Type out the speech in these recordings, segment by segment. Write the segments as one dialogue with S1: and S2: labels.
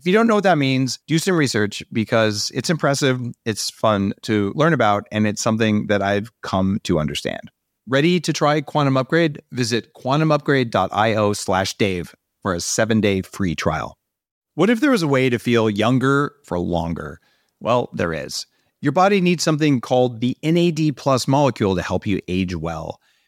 S1: If you don't know what that means, do some research because it's impressive, it's fun to learn about, and it's something that I've come to understand. Ready to try Quantum Upgrade? Visit quantumupgrade.io slash Dave for a seven day free trial. What if there was a way to feel younger for longer? Well, there is. Your body needs something called the NAD plus molecule to help you age well.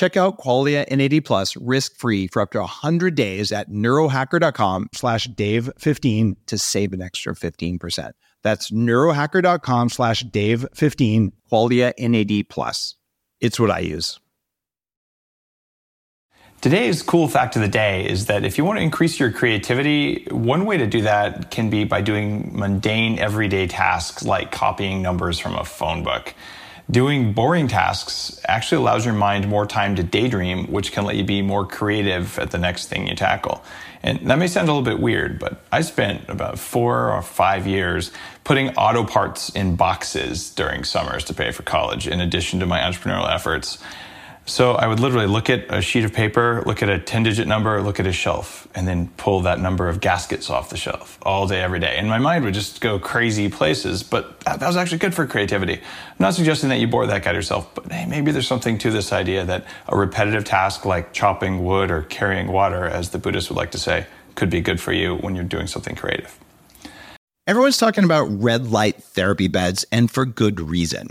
S1: Check out Qualia NAD Plus risk-free for up to 100 days at neurohacker.com slash dave15 to save an extra 15%. That's neurohacker.com slash dave15, Qualia NAD Plus. It's what I use.
S2: Today's cool fact of the day is that if you want to increase your creativity, one way to do that can be by doing mundane everyday tasks like copying numbers from a phone book. Doing boring tasks actually allows your mind more time to daydream, which can let you be more creative at the next thing you tackle. And that may sound a little bit weird, but I spent about four or five years putting auto parts in boxes during summers to pay for college, in addition to my entrepreneurial efforts. So I would literally look at a sheet of paper, look at a 10 digit number, look at a shelf, and then pull that number of gaskets off the shelf all day, every day. And my mind would just go crazy places, but that, was actually good for creativity. I'm not suggesting that you bore that guy yourself, but hey, maybe there's something to this idea that a repetitive task like chopping wood or carrying water, as the Buddhists would like to say, could be good for you when you're doing something creative.
S1: Everyone's talking about red light therapy beds, and for good reason.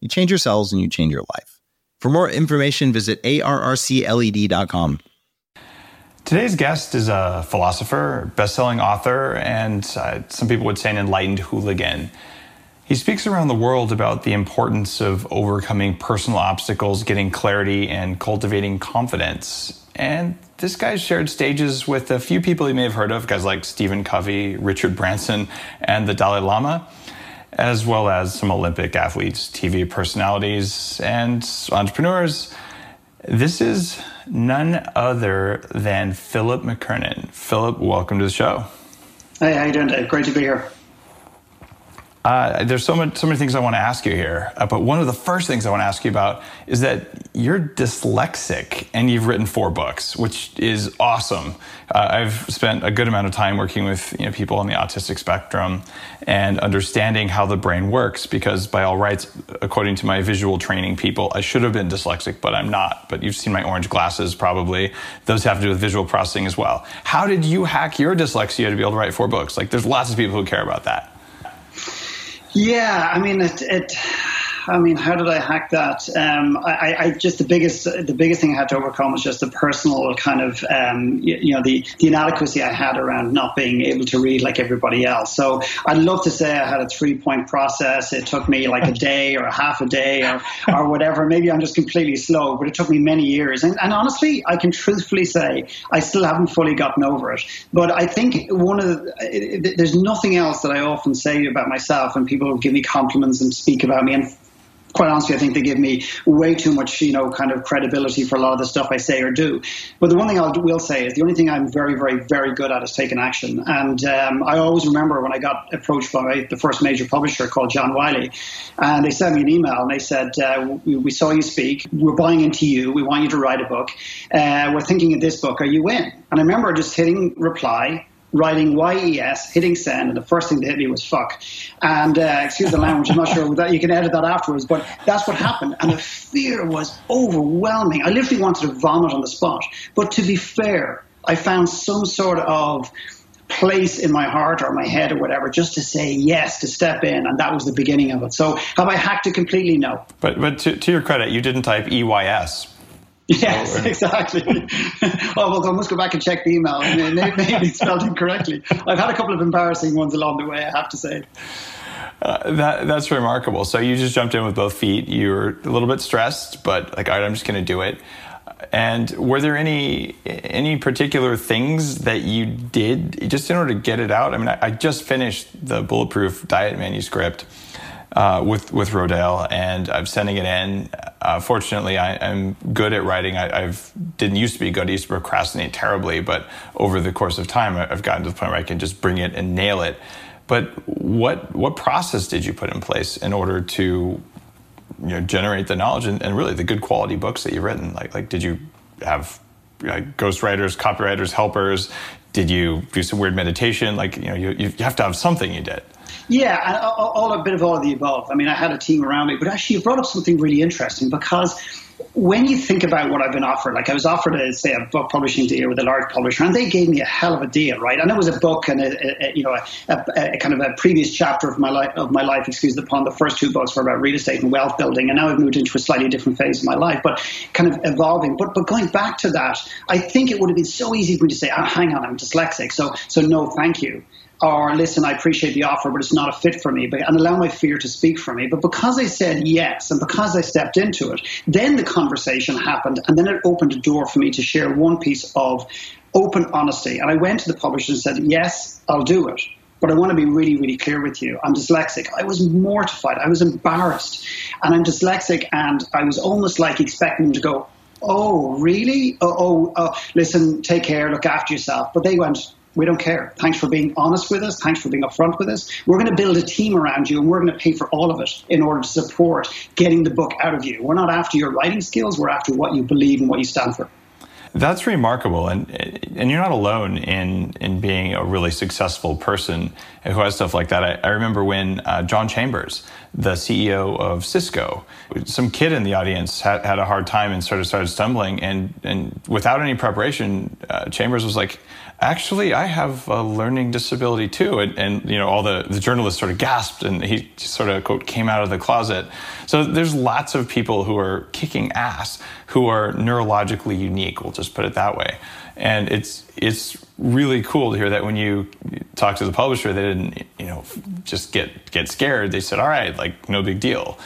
S1: You change your cells and you change your life. For more information, visit arrcled.com.
S2: Today's guest is a philosopher, best-selling author, and uh, some people would say an enlightened hooligan. He speaks around the world about the importance of overcoming personal obstacles, getting clarity, and cultivating confidence. And this guy's shared stages with a few people you may have heard of, guys like Stephen Covey, Richard Branson, and the Dalai Lama as well as some Olympic athletes, TV personalities, and entrepreneurs. This is none other than Philip McKernan. Philip, welcome to the show.
S3: Hey, how you doing? Great to be here.
S2: Uh, there's so many, so many things I want to ask you here, uh, but one of the first things I want to ask you about is that you're dyslexic and you've written four books, which is awesome. Uh, I've spent a good amount of time working with you know, people on the autistic spectrum and understanding how the brain works because, by all rights, according to my visual training people, I should have been dyslexic, but I'm not. But you've seen my orange glasses probably. Those have to do with visual processing as well. How did you hack your dyslexia to be able to write four books? Like, there's lots of people who care about that.
S3: Yeah, I mean, it, it I mean, how did I hack that? Um, I, I, just the biggest the biggest thing I had to overcome was just the personal kind of um, you, you, know the the inadequacy I had around not being able to read like everybody else. So I'd love to say I had a three point process. It took me like a day or a half a day or or whatever. Maybe I'm just completely slow, but it took me many years. And, and honestly, I can truthfully say I still haven't fully gotten over it. But I think one of the, there's nothing else that I often say about myself, and people give me compliments and speak about me. And quite honestly, I think they give me way too much, you know, kind of credibility for a lot of the stuff I say or do. But the one thing I will say is the only thing I'm very, very, very good at is taking action. And um, I always remember when I got approached by the first major publisher called John Wiley, and they sent me an email and they said, uh, we, we, saw you speak. We're buying into you. We want you to write a book. Uh, we're thinking of this book. Are you in? And I remember just hitting reply writing YES, hitting send, and the first thing that hit me was fuck. And uh, excuse the language, I'm not sure that you can edit that afterwards, but that's what happened. And the fear was overwhelming. I literally wanted to vomit on the spot. But to be fair, I found some sort of place in my heart or my head or whatever just to say yes to step in and that was the beginning of it so have i hacked it completely no
S2: but but to, to your credit you didn't type eys
S3: Yes, so, exactly. oh, well, I must go back and check the email. Maybe it's spelled incorrectly. I've had a couple of embarrassing ones along the way, I have to say.
S2: Uh, that that's remarkable. So you just jumped in with both feet. You were a little bit stressed, but like, all right, I'm just going to do it. And were there any any particular things that you did just in order to get it out? I mean, I, I just finished the bulletproof diet manuscript uh, with with Rodale, and I'm sending it in. Uh, fortunately, I, am good at writing. I I've, didn't used to be good. I used to procrastinate terribly, but over the course of time, I've gotten to the point where I can just bring it and nail it. But what what process did you put in place in order to you know generate the knowledge and, and really the good quality books that you've written? Like like did you have like ghostwriters, copywriters, helpers? Did you do some weird meditation? Like you know you you have to have something you did.
S3: Yeah, all a bit of all of the above. I mean, I had a team around me, but actually, you brought up something really interesting because when you think about what I've been offered, like I was offered a say a book publishing deal with a large publisher, and they gave me a hell of a deal, right? And it was a book and a, a you know a, a, kind of a previous chapter of my life of my life. Excuse the pun. The first two books were about real estate and wealth building, and now I've moved into a slightly different phase of my life, but kind of evolving. But but going back to that, I think it would have been so easy for me to say, oh, "Hang on, I'm dyslexic, so so no, thank you." Or listen, I appreciate the offer, but it's not a fit for me, but, and allow my fear to speak for me. But because I said yes and because I stepped into it, then the conversation happened and then it opened a door for me to share one piece of open honesty. And I went to the publisher and said, yes, I'll do it. But I want to be really, really clear with you. I'm dyslexic. I was mortified. I was embarrassed. And I'm dyslexic and I was almost like expecting them to go, Oh, really? Oh, oh, oh, listen, take care, look after yourself. But they went, we don't care. Thanks for being honest with us. Thanks for being upfront with us. We're going to build a team around you and we're going to pay for all of it in order to support getting the book out of you. We're not after your writing skills, we're after what you believe and what you stand for.
S2: That's remarkable, and and you're not alone in in being a really successful person who has stuff like that. I, I remember when uh, John Chambers, the CEO of Cisco, some kid in the audience had, had a hard time and sort of started stumbling, and and without any preparation, uh, Chambers was like, actually, I have a learning disability too. And, and, you know, all the, the journalists sort of gasped and he sort of, quote, came out of the closet. So there's lots of people who are kicking ass who are neurologically unique, we'll just put it that way. And it's, it's really cool to hear that when you talk to the publisher, they didn't, you know, just get, get scared. They said, all right, like, no big deal.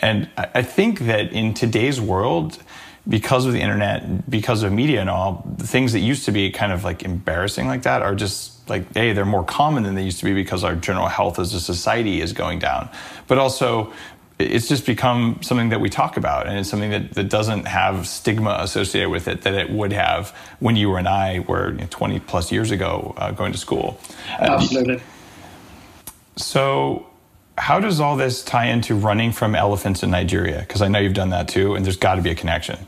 S2: And I think that in today's world, because of the internet, because of media and all, the things that used to be kind of like embarrassing like that are just like, hey, they're more common than they used to be because our general health as a society is going down. But also, it's just become something that we talk about, and it's something that, that doesn't have stigma associated with it that it would have when you and I were you know, 20 plus years ago uh, going to school.
S3: Absolutely.
S2: So, how does all this tie into running from elephants in Nigeria? Because I know you've done that too, and there's got to be a connection.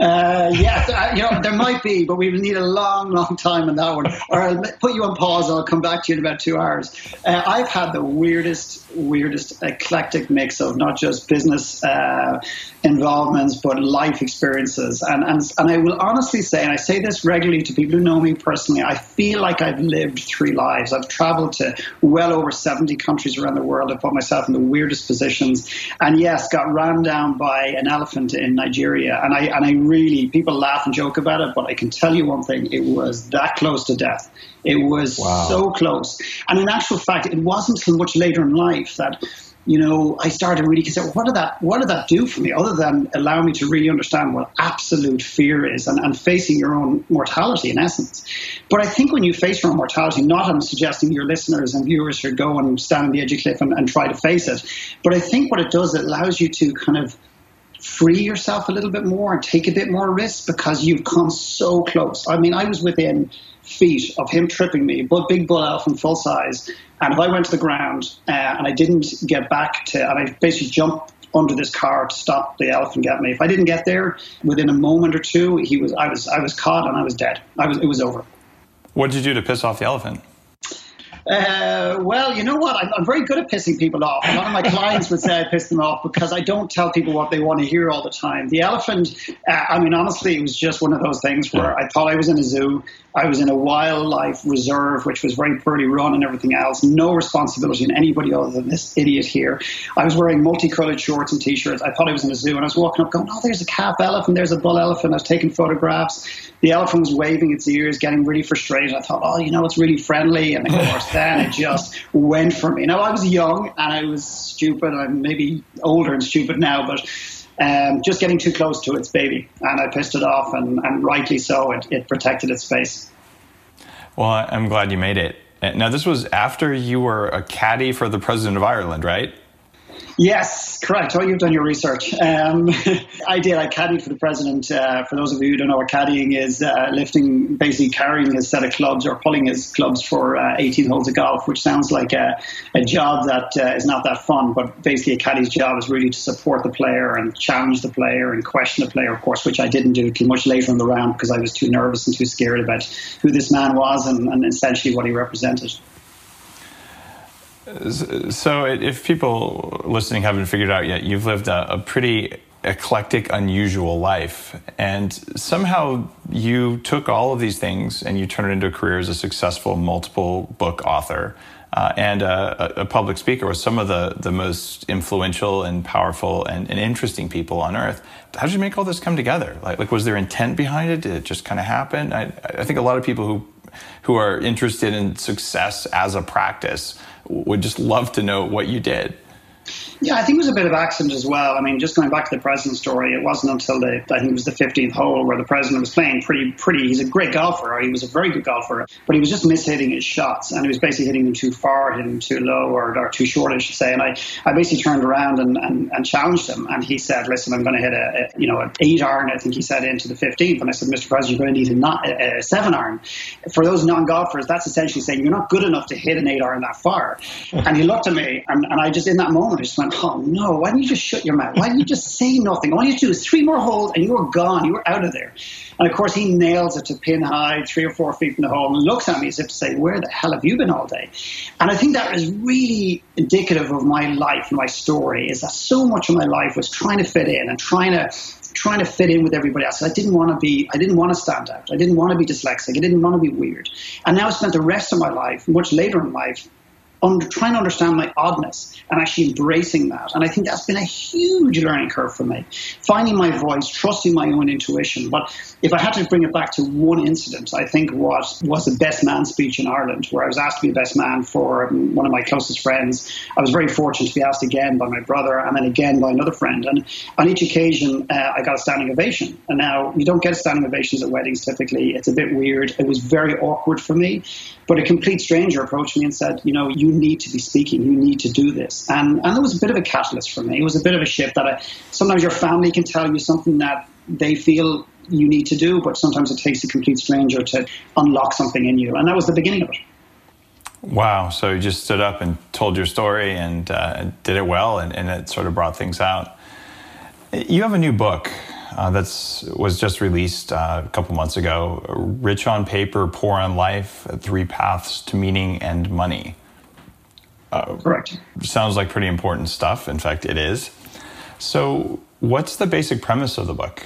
S3: Uh, yes, you know there might be, but we will need a long, long time on that one. Or I'll put you on pause. I'll come back to you in about two hours. Uh, I've had the weirdest, weirdest eclectic mix of not just business uh, involvements, but life experiences. And, and and I will honestly say, and I say this regularly to people who know me personally, I feel like I've lived three lives. I've traveled to well over seventy countries around the world. I've put myself in the weirdest positions, and yes, got ran down by an elephant in Nigeria, and I and I really, people laugh and joke about it, but I can tell you one thing, it was that close to death. It was wow. so close. And in actual fact, it wasn't until much later in life that you know, I started really considering what did that what did that do for me other than allow me to really understand what absolute fear is and, and facing your own mortality in essence. But I think when you face your own mortality, not I'm suggesting your listeners and viewers should go and stand on the edge of cliff and, and try to face it. But I think what it does, it allows you to kind of free yourself a little bit more and take a bit more risk because you've come so close. I mean, I was within feet of him tripping me, but big bull elephant full size. And if I went to the ground uh, and I didn't get back to, and I basically jumped under this car to stop the elephant get me. If I didn't get there within a moment or two, he was, I was, I was caught and I was dead. I was, it was over.
S2: What did you do to piss off the elephant?
S3: Uh, well, you know what? I'm, I'm, very good at pissing people off. A lot of my clients would say I piss them off because I don't tell people what they want to hear all the time. The elephant, uh, I mean, honestly, it was just one of those things where I thought I was in a zoo. I was in a wildlife reserve, which was very poorly run and everything else. No responsibility in anybody other than this idiot here. I was wearing multicolored shorts and t-shirts. I thought I was in a zoo, and I was walking up, going, "Oh, there's a calf elephant. There's a bull elephant." I was taking photographs. The elephant was waving its ears, getting really frustrated. I thought, "Oh, you know, it's really friendly." And of course, then it just went for me. Now I was young and I was stupid. I'm maybe older and stupid now, but um, just getting too close to its baby, and I pissed it off, and, and rightly so. It, it protected its face.
S2: Well, I'm glad you made it. Now, this was after you were a caddy for the president of Ireland, right?
S3: Yes, correct. Oh, you've done your research. Um, I did. I caddied for the president. Uh, for those of you who don't know what caddying is, uh, lifting, basically carrying his set of clubs or pulling his clubs for uh, 18 holes of golf, which sounds like a, a job that uh, is not that fun. But basically, a caddy's job is really to support the player and challenge the player and question the player, of course, which I didn't do too much later in the round because I was too nervous and too scared about who this man was and, and essentially what he represented.
S2: So, if people listening haven't figured out yet, you've lived a, a, pretty eclectic, unusual life. And somehow you took all of these things and you turned it into a career as a successful multiple book author uh, and a, a, public speaker with some of the, the most influential and powerful and, and, interesting people on earth. How did you make all this come together? Like, like was there intent behind it? Did it just kind of happen? I, I think a lot of people who who are interested in success as a practice would just love to know what you did.
S3: Yeah, I think it was a bit of accident as well. I mean, just going back to the president story, it wasn't until the I think it was the 15th hole where the president was playing pretty pretty. He's a great golfer. He was a very good golfer, but he was just mishitting his shots, and he was basically hitting them too far, hitting them too low or, or too short, I should say. And I, I basically turned around and, and, and challenged him, and he said, "Listen, I'm going to hit a, a, you know an eight iron." I think he said into the 15th, and I said, "Mr. President, you're going to need a, not, a, a seven iron." For those non-golfers, that's essentially saying you're not good enough to hit an eight iron that far. and he looked at me, and, and I just in that moment I just went, "Oh no." why don't you just shut your mouth? Why don't you just say nothing? All you do is three more holes and you were gone. You were out of there. And of course, he nails it to pin high, three or four feet from the hole, and looks at me as if to say, Where the hell have you been all day? And I think that is really indicative of my life my story is that so much of my life was trying to fit in and trying to trying to fit in with everybody else. I didn't want to be, I didn't want to stand out. I didn't want to be dyslexic. I didn't want to be weird. And now I spent the rest of my life, much later in life, trying to understand my oddness and actually embracing that. And I think that's been a huge learning curve for me. Finding my voice, trusting my own intuition. But if I had to bring it back to one incident, I think what was the best man speech in Ireland, where I was asked to be best man for one of my closest friends. I was very fortunate to be asked again by my brother and then again by another friend. And on each occasion, uh, I got a standing ovation. And now you don't get standing ovations at weddings typically. It's a bit weird. It was very awkward for me. But a complete stranger approached me and said, you know, you need to be speaking. You need to do this. And, and it was a bit of a catalyst for me. It was a bit of a shift that I, sometimes your family can tell you something that they feel you need to do, but sometimes it takes a complete stranger to unlock something in you. And that was the beginning of it.
S2: Wow. So you just stood up and told your story and uh, did it well, and, and, it sort of brought things out. You have a new book uh, that's was just released uh, a couple months ago. Rich on paper, poor on life: three paths to meaning and money.
S3: Uh, Correct.
S2: Sounds like pretty important stuff. In fact, it is. So, what's the basic premise of the book?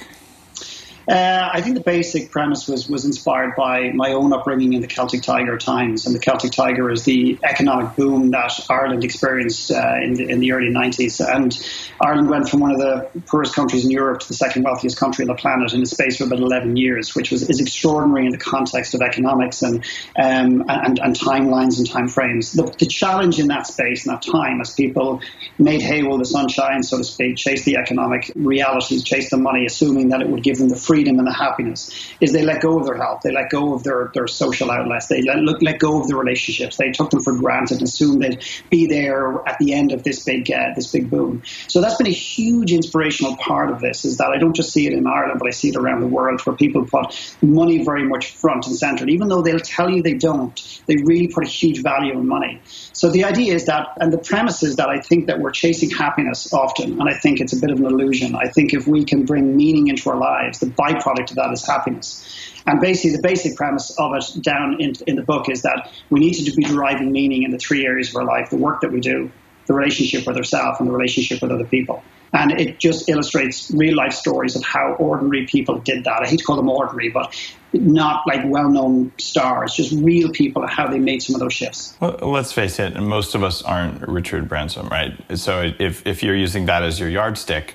S3: Uh, I think the basic premise was was inspired by my own upbringing in the Celtic Tiger times, and the Celtic Tiger is the economic boom that Ireland experienced uh, in, the, in the early 90s. And Ireland went from one of the poorest countries in Europe to the second wealthiest country on the planet in a space of about 11 years, which was is extraordinary in the context of economics and um, and, and timelines and timeframes. The, the challenge in that space and that time, as people made hay while the sun shines, so to speak, chased the economic realities, chased the money, assuming that it would give them the freedom and the happiness is they let go of their health, they let go of their, their social outlets, they let, let go of the relationships. They took them for granted assumed they'd be there at the end of this big uh, this big boom. So that's been a huge inspirational part of this. Is that I don't just see it in Ireland, but I see it around the world where people put money very much front and center. even though they'll tell you they don't, they really put a huge value in money. So the idea is that, and the premise is that I think that we're chasing happiness often, and I think it's a bit of an illusion. I think if we can bring meaning into our lives, the byproduct of that is happiness. And basically, the basic premise of it down in, in the book is that we need to be deriving meaning in the three areas of our life the work that we do, the relationship with ourselves, and the relationship with other people. And it just illustrates real life stories of how ordinary people did that. I hate to call them ordinary, but not like well known stars, just real people, how they made some of those shifts.
S2: Well, let's face it, most of us aren't Richard Branson, right? So if, if you're using that as your yardstick,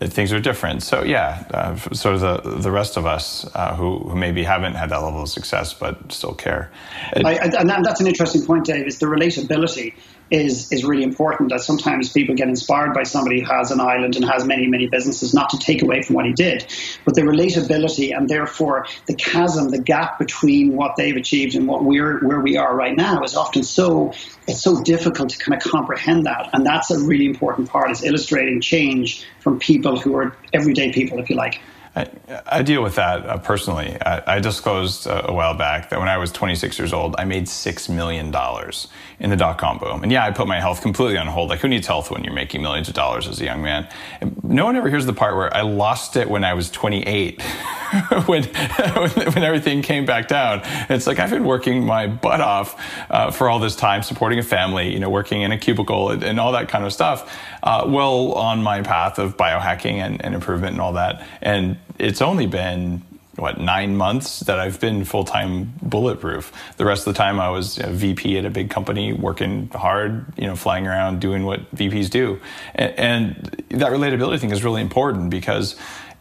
S2: things are different. So yeah, uh, sort of the the rest of us uh, who, who maybe haven't had that level of success but still care.
S3: I, and that's an interesting point, Dave. Is the relatability is is really important. That sometimes people get inspired by somebody who has an island and has many many businesses, not to take away from what he did, but the relatability and therefore the chasm, the gap between what they've achieved and what we're where we are right now is often so it's so difficult to kind of comprehend that, and that's a really important part. Is illustrating change from people who are everyday people, if you like.
S2: I, I, deal with that uh, personally. I, I disclosed uh, a while back that when I was 26 years old, I made $6 million in the dot com boom. And yeah, I put my health completely on hold. Like, who needs health when you're making millions of dollars as a young man? And no one ever hears the part where I lost it when I was 28, when, when everything came back down. It's like I've been working my butt off uh, for all this time, supporting a family, you know, working in a cubicle and, and all that kind of stuff, uh, well on my path of biohacking and, and improvement and all that. And it's only been what nine months that I've been full time bulletproof. The rest of the time I was a VP at a big company, working hard, you know, flying around, doing what VPs do, and, and that relatability thing is really important because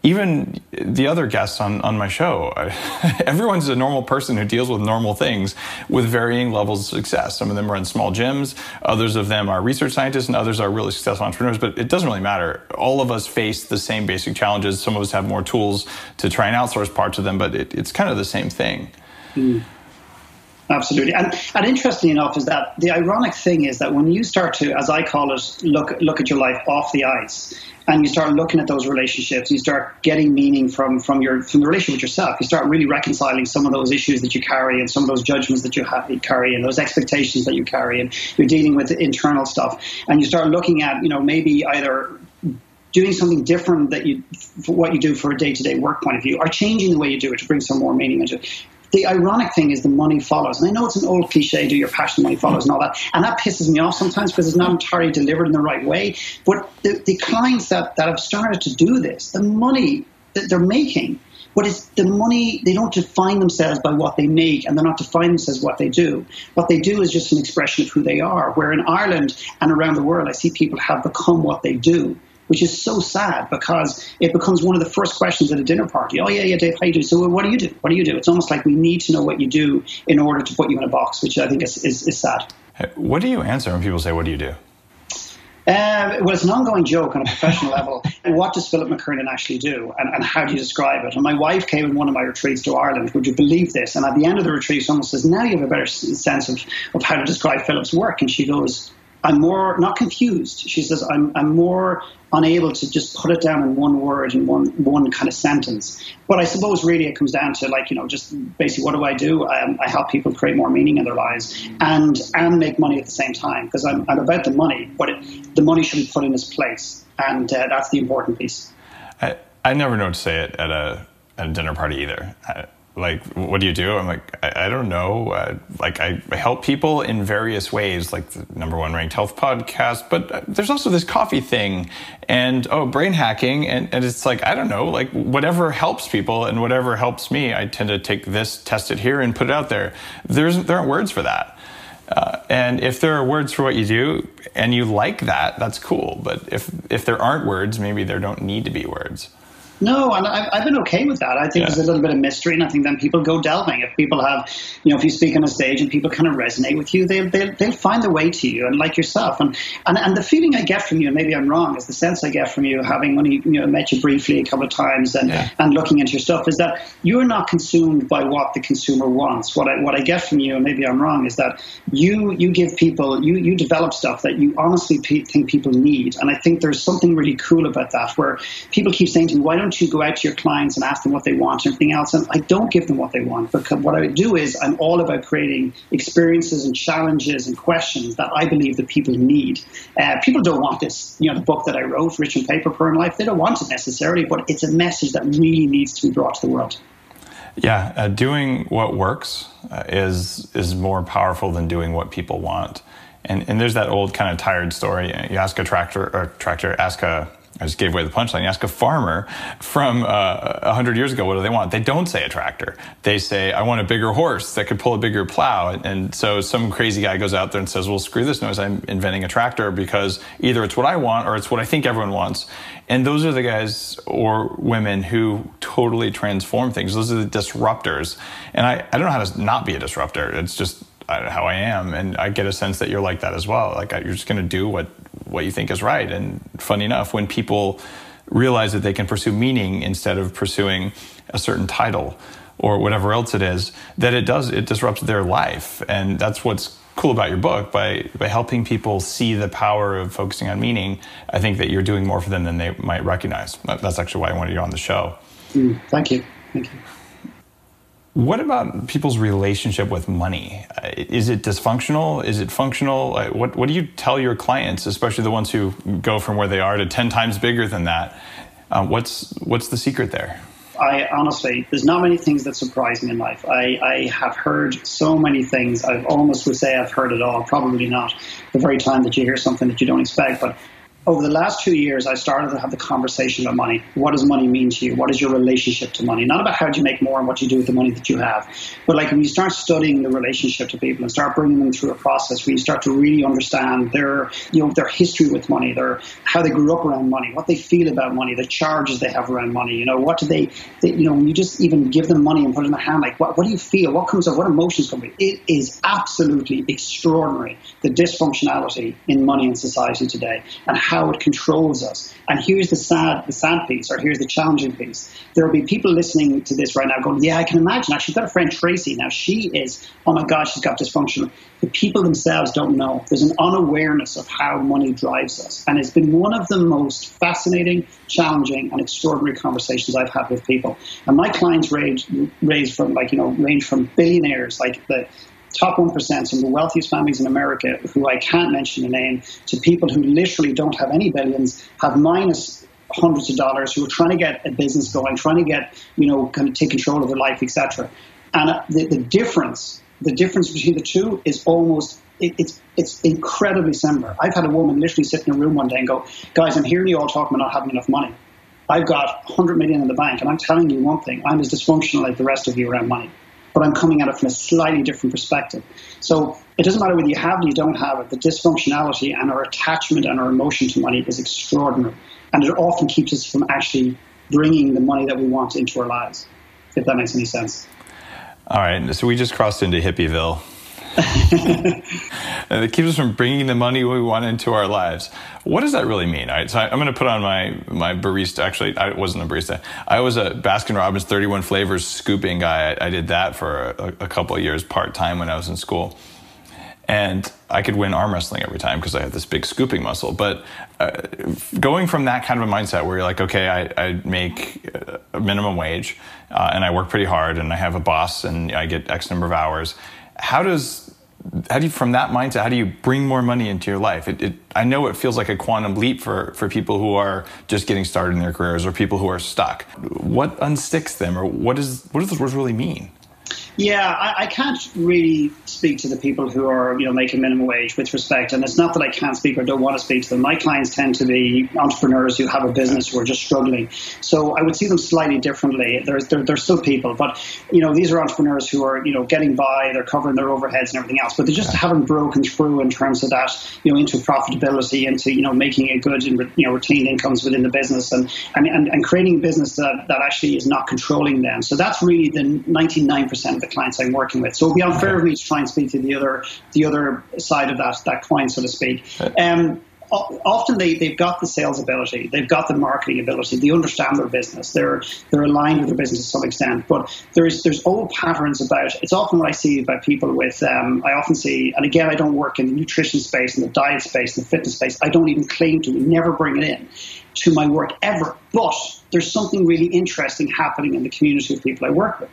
S2: even the other guests on, on my show, everyone's a normal person who deals with normal things with varying levels of success. Some of them run small gyms, others of them are research scientists, and others are really successful entrepreneurs, but it doesn't really matter. All of us face the same basic challenges. Some of us have more tools to try and outsource parts of them, but it, it's kind of the same thing.
S3: Mm. Absolutely, and and interestingly enough, is that the ironic thing is that when you start to, as I call it, look look at your life off the ice, and you start looking at those relationships, you start getting meaning from from your from the relationship with yourself. You start really reconciling some of those issues that you carry, and some of those judgments that you, have, carry, and those expectations that you carry, and you're dealing with internal stuff, and you start looking at you know maybe either doing something different that you what you do for a day-to-day work point of view or changing the way you do it to bring some more meaning into it the ironic thing is the money follows. And I know it's an old cliche, do your passion, money follows, and all that. And that pisses me off sometimes because it's not entirely delivered in the right way. But the, the clients that, that have started to do this, the money that they're making, but it's the money, they don't define themselves by what they make and they're not defining themselves what they do. What they do is just an expression of who they are. Where in Ireland and around the world, I see people have become what they do which is so sad because it becomes one of the first questions at a dinner party. Oh yeah, yeah, Dave, how you do? So what do you do? What do you do? It's almost like we need to know what you do in order to put you in a box, which I think is, is, is sad.
S2: What do you answer when people say, "What do you do"?
S3: Uh, well, it's an ongoing joke on a professional level. And what does Philip McKernan actually do, and, and, how do you describe it? And my wife came in one of my retreats to Ireland. Would you believe this? And at the end of the retreat, someone says, "Now you have a better sense of, of how to describe Philip's work." And she goes, I'm more not confused. She says I'm I'm more unable to just put it down in one word in one one kind of sentence. But I suppose really it comes down to like you know just basically what do I do? I, um, I help people create more meaning in their lives and and make money at the same time because I'm, I'm about the money, but it, the money should be put in its place, and uh, that's the important piece.
S2: I, I never know to say it at a at a dinner party either. I, like, what do you do? I'm like, I, I don't know. Uh, like, I help people in various ways, like the number one ranked health podcast. But uh, there's also this coffee thing, and oh, brain hacking, and, and it's like I don't know, like whatever helps people and whatever helps me, I tend to take this, test it here, and put it out there. There's there aren't words for that. Uh, and if there are words for what you do and you like that, that's cool. But if if there aren't words, maybe there don't need to be words.
S3: No, and I've, I've been okay with that. I think yeah. there's a little bit of mystery, and I think then people go delving. If people have, you know, if you speak on a stage and people kind of resonate with you, they'll, they'll, they'll find their way to you, and like yourself. And, and and the feeling I get from you, and maybe I'm wrong, is the sense I get from you, having only you know met you briefly a couple of times and yeah. and looking into your stuff, is that you're not consumed by what the consumer wants. What I what I get from you, and maybe I'm wrong, is that you you give people you you develop stuff that you honestly pe- think people need, and I think there's something really cool about that, where people keep saying to me, why don't don't you go out to your clients and ask them what they want and everything else? And I don't give them what they want because what I do is I'm all about creating experiences and challenges and questions that I believe that people need. Uh, people don't want this, you know, the book that I wrote, Rich and Paper Poor in Life. They don't want it necessarily, but it's a message that really needs to be brought to the world.
S2: Yeah, uh, doing what works uh, is is more powerful than doing what people want. And, and there's that old kind of tired story. You ask a tractor, or tractor, ask a I just gave away the punchline. You ask a farmer from uh, 100 years ago, what do they want? They don't say a tractor. They say, I want a bigger horse that could pull a bigger plow. And so some crazy guy goes out there and says, well, screw this noise. I'm inventing a tractor because either it's what I want or it's what I think everyone wants. And those are the guys or women who totally transform things. Those are the disruptors. And I, I don't know how to not be a disruptor. It's just how I am, and I get a sense that you're like that as well. Like you're just going to do what what you think is right. And funny enough, when people realize that they can pursue meaning instead of pursuing a certain title or whatever else it is, that it does it disrupts their life, and that's what's cool about your book by by helping people see the power of focusing on meaning. I think that you're doing more for them than they might recognize. That's actually why I wanted you on the show.
S3: Mm, thank you. Thank you.
S2: What about people's relationship with money? Uh, is it dysfunctional? Is it functional? Uh, what, what do you tell your clients, especially the ones who go from where they are to 10 times bigger than that? Uh, what's, what's the secret there?
S3: I honestly, there's not many things that surprise me in life. I, I have heard so many things. I almost would say I've heard it all. Probably not the very time that you hear something that you don't expect. But over the last two years, I started to have the conversation about money. What does money mean to you? What is your relationship to money? Not about how do you make more and what do you do with the money that you have, but like when you start studying the relationship to people and start bringing them through a process where you start to really understand their, you know, their history with money, their how they grew up around money, what they feel about money, the charges they have around money. You know, what do they, they you know, when you just even give them money and put it in the hand, like what, what do you feel? What comes up? What emotions come up? It is absolutely extraordinary the dysfunctionality in money in society today and how how it controls us. And here's the sad, the sad piece, or here's the challenging piece. There will be people listening to this right now going, "Yeah, I can imagine." Actually, got a friend Tracy. Now she is, oh my God, she's got dysfunction. The people themselves don't know. There's an unawareness of how money drives us, and it's been one of the most fascinating, challenging, and extraordinary conversations I've had with people. And my clients range, range from like you know range from billionaires, like the top 1%, some of the wealthiest families in America, who I can't mention the name, to people who literally don't have any billions, have minus hundreds of dollars, who are trying to get a business going, trying to get, you know, kind of take control of their life, etc. And uh, the, the difference, the difference between the two is almost it, it's it's incredibly similar. I've had a woman literally sit in a room one day and go, "Guys, I'm hearing you all talking about not having enough money. I've got 100 million in the bank, and I'm telling you one thing: I'm as dysfunctional like the rest of you around money." But I'm coming at it from a slightly different perspective. So it doesn't matter whether you have it or you don't have it, the dysfunctionality and our attachment and our emotion to money is extraordinary. And it often keeps us from actually bringing the money that we want into our lives, if that makes any sense.
S2: All right. So we just crossed into Hippieville. and it keeps us from bringing the money we want into our lives. What does that really mean? All right, so I, am going to put on my my barista. Actually, I wasn't a barista. I was a Baskin Robbins 31 flavors scooping guy. I, I did that for a, a couple of years part time when I was in school and I could win arm wrestling every time because I had this big scooping muscle. But uh, going from that kind of a mindset where you're like, okay, I, I make a minimum wage uh, and I work pretty hard and I have a boss and I get X number of hours, how does how do you from that mindset how do you bring more money into your life? It, it, i know it feels like a quantum leap for, for people who are just getting started in their careers or people who are stuck. What unsticks them or what is what does those words really mean
S3: yeah, I, I, can't really speak to the people who are, you know, making minimum wage with respect. And it's not that I can't speak or don't want to speak to them. My clients tend to be entrepreneurs who have a business who are just struggling. So I would see them slightly differently. There's, they're, they're still people, but, you know, these are entrepreneurs who are, you know, getting by, they're covering their overheads and everything else, but they just haven't broken through in terms of that, you know, into profitability, into, you know, making a good and, you know, retained incomes within the business and, and, and, and creating a business that, that actually is not controlling them. So that's really the 99% of the clients I'm working with. So it would be unfair of me to try and speak to the other the other side of that that coin, so to speak. Um, often they, they've got the sales ability, they've got the marketing ability, they understand their business, they're they're aligned with their business to some extent. But there's there's old patterns about it's often what I see about people with um, I often see and again I don't work in the nutrition space and the diet space and the fitness space. I don't even claim to, never bring it in to my work ever. But there's something really interesting happening in the community of people I work with.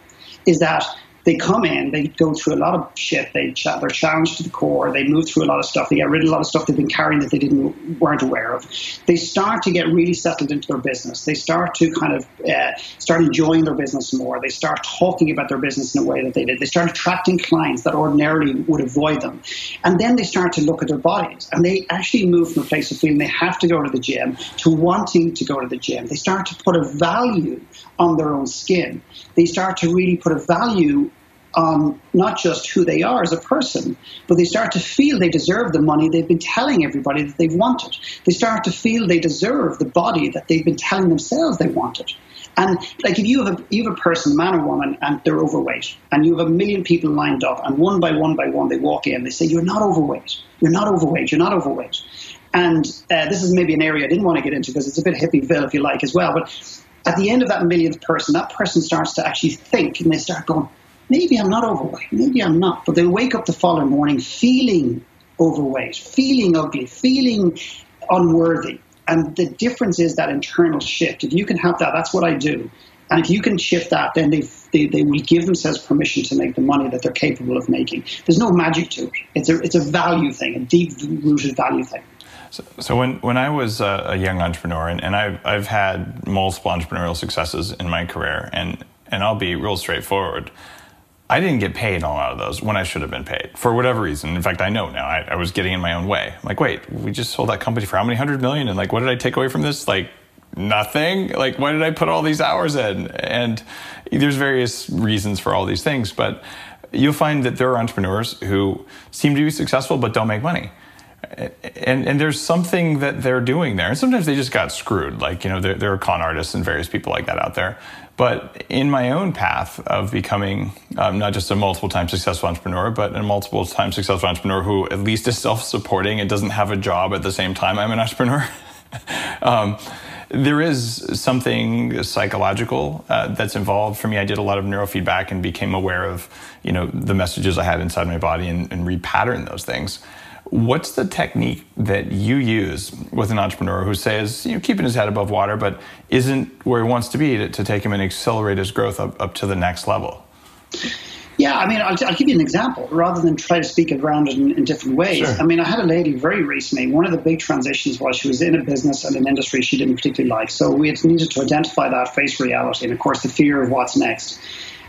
S3: Is that they come in, they go through a lot of shit. They ch- they're challenged to the core. They move through a lot of stuff. They get rid of a lot of stuff they've been carrying that they didn't weren't aware of. They start to get really settled into their business. They start to kind of uh, start enjoying their business more. They start talking about their business in a way that they did. They start attracting clients that ordinarily would avoid them, and then they start to look at their bodies and they actually move from a place of feeling they have to go to the gym to wanting to go to the gym. They start to put a value on their own skin. They start to really put a value on not just who they are as a person, but they start to feel they deserve the money they've been telling everybody that they've wanted. They start to feel they deserve the body that they've been telling themselves they wanted. And like if you have a, you have a person, man or woman, and they're overweight, and you have a million people lined up, and one by one by one they walk in, they say, "You're not overweight. You're not overweight. You're not overweight." And uh, this is maybe an area I didn't want to get into because it's a bit hippieville, if you like, as well. But at the end of that millionth person, that person starts to actually think, and they start going, maybe I'm not overweight, maybe I'm not. But they wake up the following morning feeling overweight, feeling ugly, feeling unworthy. And the difference is that internal shift. If you can have that, that's what I do. And if you can shift that, then they, they, they will give themselves permission to make the money that they're capable of making. There's no magic to it. It's a, it's a value thing, a deep rooted value thing.
S2: So, so, when, when I was a, a young entrepreneur, and, and I've, I've had multiple entrepreneurial successes in my career, and, and I'll be real straightforward. I didn't get paid on a lot of those when I should have been paid for whatever reason. In fact, I know now I, I, was getting in my own way. I'm like, wait, we just sold that company for how many hundred million? And like, what did I take away from this? Like, nothing. Like, why did I put all these hours in? And there's various reasons for all these things, but you'll find that there are entrepreneurs who seem to be successful but don't make money and and there's something that they're doing there. And sometimes they just got screwed. Like you know, there, there are con artists and various people like that out there. But in my own path of becoming um, not just a multiple time successful entrepreneur, but a multiple time successful entrepreneur who at least is self supporting and doesn't have a job at the same time I'm an entrepreneur. um, there is something psychological uh, that's involved for me. I did a lot of neurofeedback and became aware of, you know, the messages I had inside my body and, and repattern those things. What's the technique that you use with an entrepreneur who says, you know, keeping his head above water, but isn't where he wants to be to, to take him and accelerate his growth up, up to the next level?
S3: Yeah, I mean, I'll, I'll, give you an example rather than try to speak around it in, in different ways. Sure. I mean, I had a lady very recently. One of the big transitions was she was in a business and an industry she didn't particularly like. So we had needed to identify that, face reality, and of course, the fear of what's next.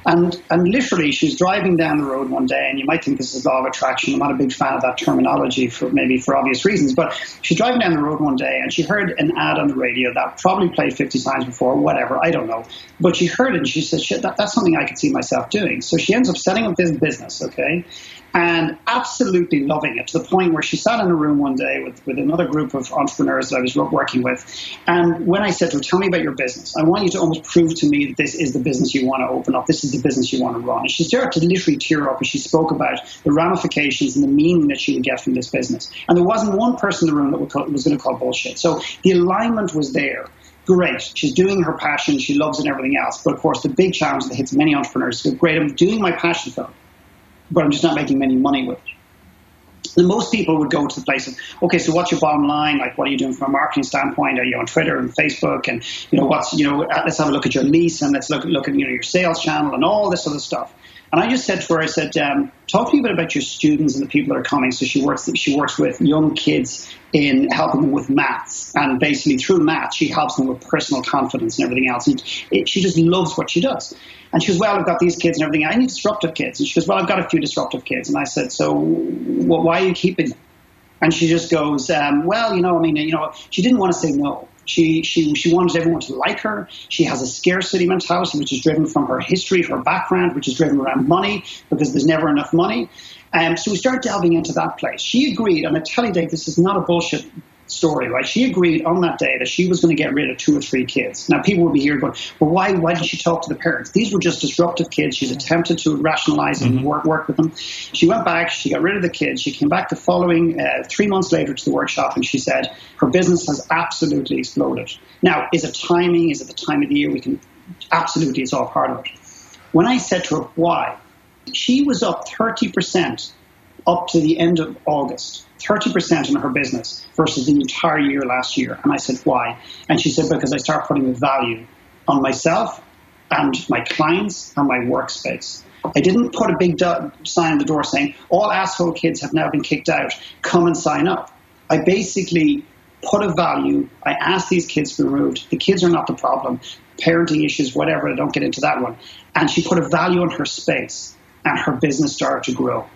S3: And, and literally, she's driving down the road one day, and you might think this is law of attraction. I'm not a big fan of that terminology for maybe for obvious reasons, but she's driving down the road one day, and she heard an ad on the radio that probably played 50 times before, whatever, I don't know. But she heard it, and she said, "Shit, that, that's something I could see myself doing." So she ends up setting up this business, okay, and absolutely loving it to the point where she sat in a room one day with, with another group of entrepreneurs that I was working with. And when I said to her, Tell me about your business, I want you to almost prove to me that this is the business you want to open up, this is the business you want to run. And she started to literally tear up as she spoke about the ramifications and the meaning that she would get from this business. And there wasn't one person in the room that was going to call bullshit. So the alignment was there great. She's doing her passion. She loves it and everything else. But of course, the big challenge that hits many entrepreneurs is great. I'm doing my passion film but I'm just not making any money with it. And most people would go to the place of, okay, so what's your bottom line? Like, what are you doing from a marketing standpoint? Are you on Twitter and Facebook? And, you know, what's, you know, uh, let's have a look at your lease and let's look, look at, you know, your sales channel and all this other stuff. And I just said to her, I said, um, talk to me a bit about your students and the people that are coming. So she works, she works with young kids in helping them with maths. And basically through maths, she helps them with personal confidence and everything else. And it, she just loves what she does. And she goes, well, I've got these kids and everything. I need disruptive kids. And she goes, well, I've got a few disruptive kids. And I said, so well, why are you keeping them? And she just goes, um, well, you know, I mean, you know, she didn't want to say no. She, she, she wanted everyone to like her. She has a scarcity mentality, which is driven from her history, her background, which is driven around money because there's never enough money. Um, so we start delving into that place. She agreed, and I tell you, Dave, this is not a bullshit story, right? She agreed on that day that she was going to get rid of two or three kids. Now, people would be here going, well, why, why didn't she talk to the parents? These were just disruptive kids. She's attempted to rationalize and mm-hmm. work, work with them. She went back, she got rid of the kids. She came back the following, uh, three months later to the workshop, and she said her business has absolutely exploded. Now, is it timing? Is it the time of the year? We can, absolutely, it's all part of it. When I said to her, why? She was up 30% up to the end of August 30% in her business versus the entire year last year. And I said, why? And she said, because I start putting a value on myself and my clients and my workspace. I didn't put a big do- sign on the door saying, all asshole kids have now been kicked out, come and sign up. I basically put a value. I asked these kids to be removed. The kids are not the problem. Parenting issues, whatever, I don't get into that one. And she put a value on her space and her business started to grow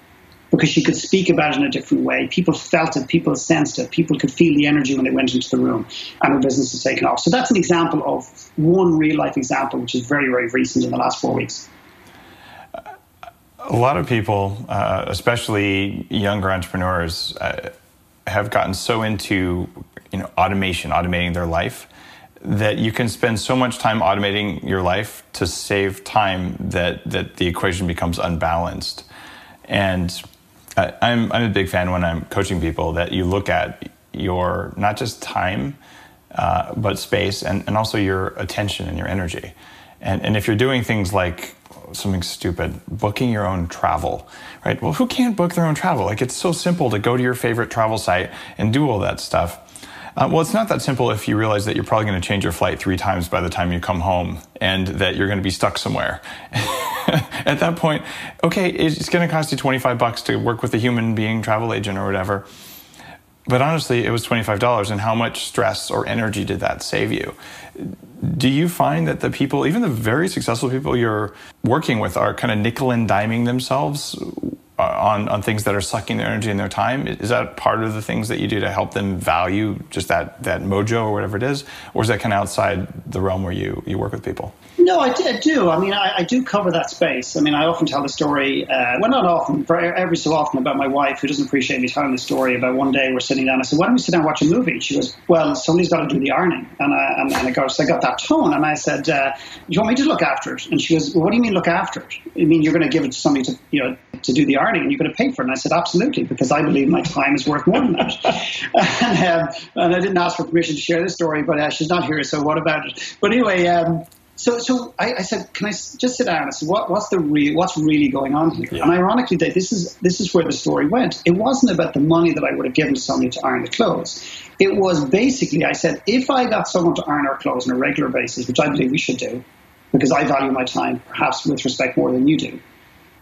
S3: because she could speak about it in a different way. People felt it, people sensed it, people could feel the energy when they went into the room, and her business was taken off. So that's an example of one real life example, which is very, very recent in the last four weeks.
S2: A lot of people, uh, especially younger entrepreneurs, uh, have gotten so into you know automation, automating their life, that you can spend so much time automating your life to save time that that the equation becomes unbalanced. And I, am I'm a big fan when I'm coaching people that you look at your not just time, uh, but space and, and also your attention and your energy. And, and if you're doing things like something stupid, booking your own travel, right? Well, who can't book their own travel? Like it's so simple to go to your favorite travel site and do all that stuff. Uh, well, it's not that simple if you realize that you're probably going to change your flight three times by the time you come home and that you're going to be stuck somewhere. At that point, okay, it's going to cost you 25 bucks to work with a human being travel agent or whatever. But honestly, it was $25. And how much stress or energy did that save you? Do you find that the people, even the very successful people you're working with, are kind of nickel and diming themselves uh, on, on things that are sucking their energy and their time? Is that part of the things that you do to help them value just that, that mojo or whatever it is? Or is that kind of outside the realm where you, you work with people?
S3: No, I, do. I mean, I, I, do cover that space. I mean, I often tell the story, uh, well, not often, every so often, about my wife who doesn't appreciate me telling the story. About one day we're sitting down. I said, "Why don't we sit down and watch a movie?" She goes, "Well, somebody's got to do the ironing." And I, and, and I, got, so I got that tone, and I said, uh, "You want me to look after it?" And she goes, well, "What do you mean look after it? I mean you're going to give it to somebody to, you know, to do the ironing, and you're going to pay for it?" And I said, "Absolutely, because I believe my time is worth more than that." and, um, and, I didn't ask for permission to share this story, but uh, she's not here, so what about it? But anyway. Um, so, so I, I, said, can I just sit down? I said, what, what's the real, what's really going on here? Yeah. And ironically, this is this is where the story went. It wasn't about the money that I would have given to somebody to iron the clothes. It was basically, I said, if I got someone to iron our clothes on a regular basis, which I believe we should do, because I value my time, perhaps with respect more than you do.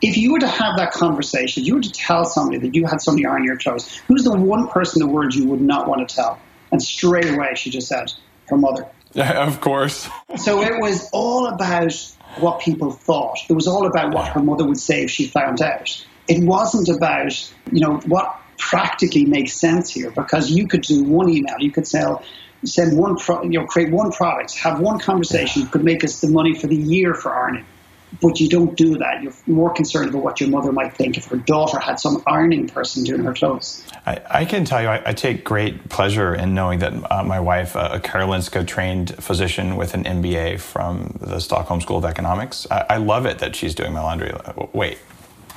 S3: If you were to have that conversation, you were to tell somebody that you had somebody iron your clothes, who's the one person in the words you would not want to tell? And straight away, she just said, her mother.
S2: of course.
S3: so it was all about what people thought. It was all about what her mother would say if she found out. It wasn't about, you know, what practically makes sense here because you could do one email, you could sell send one pro, you know create one product have one conversation could make us the money for the year for ironing but you don't do that. You're more concerned about what your mother might think if her daughter had some ironing person doing her clothes.
S2: I, I can tell you, I, I, take great pleasure in knowing that uh, my wife, a Karolinska trained physician with an MBA from the Stockholm School of Economics, I, I love it that she's doing my laundry. Wait,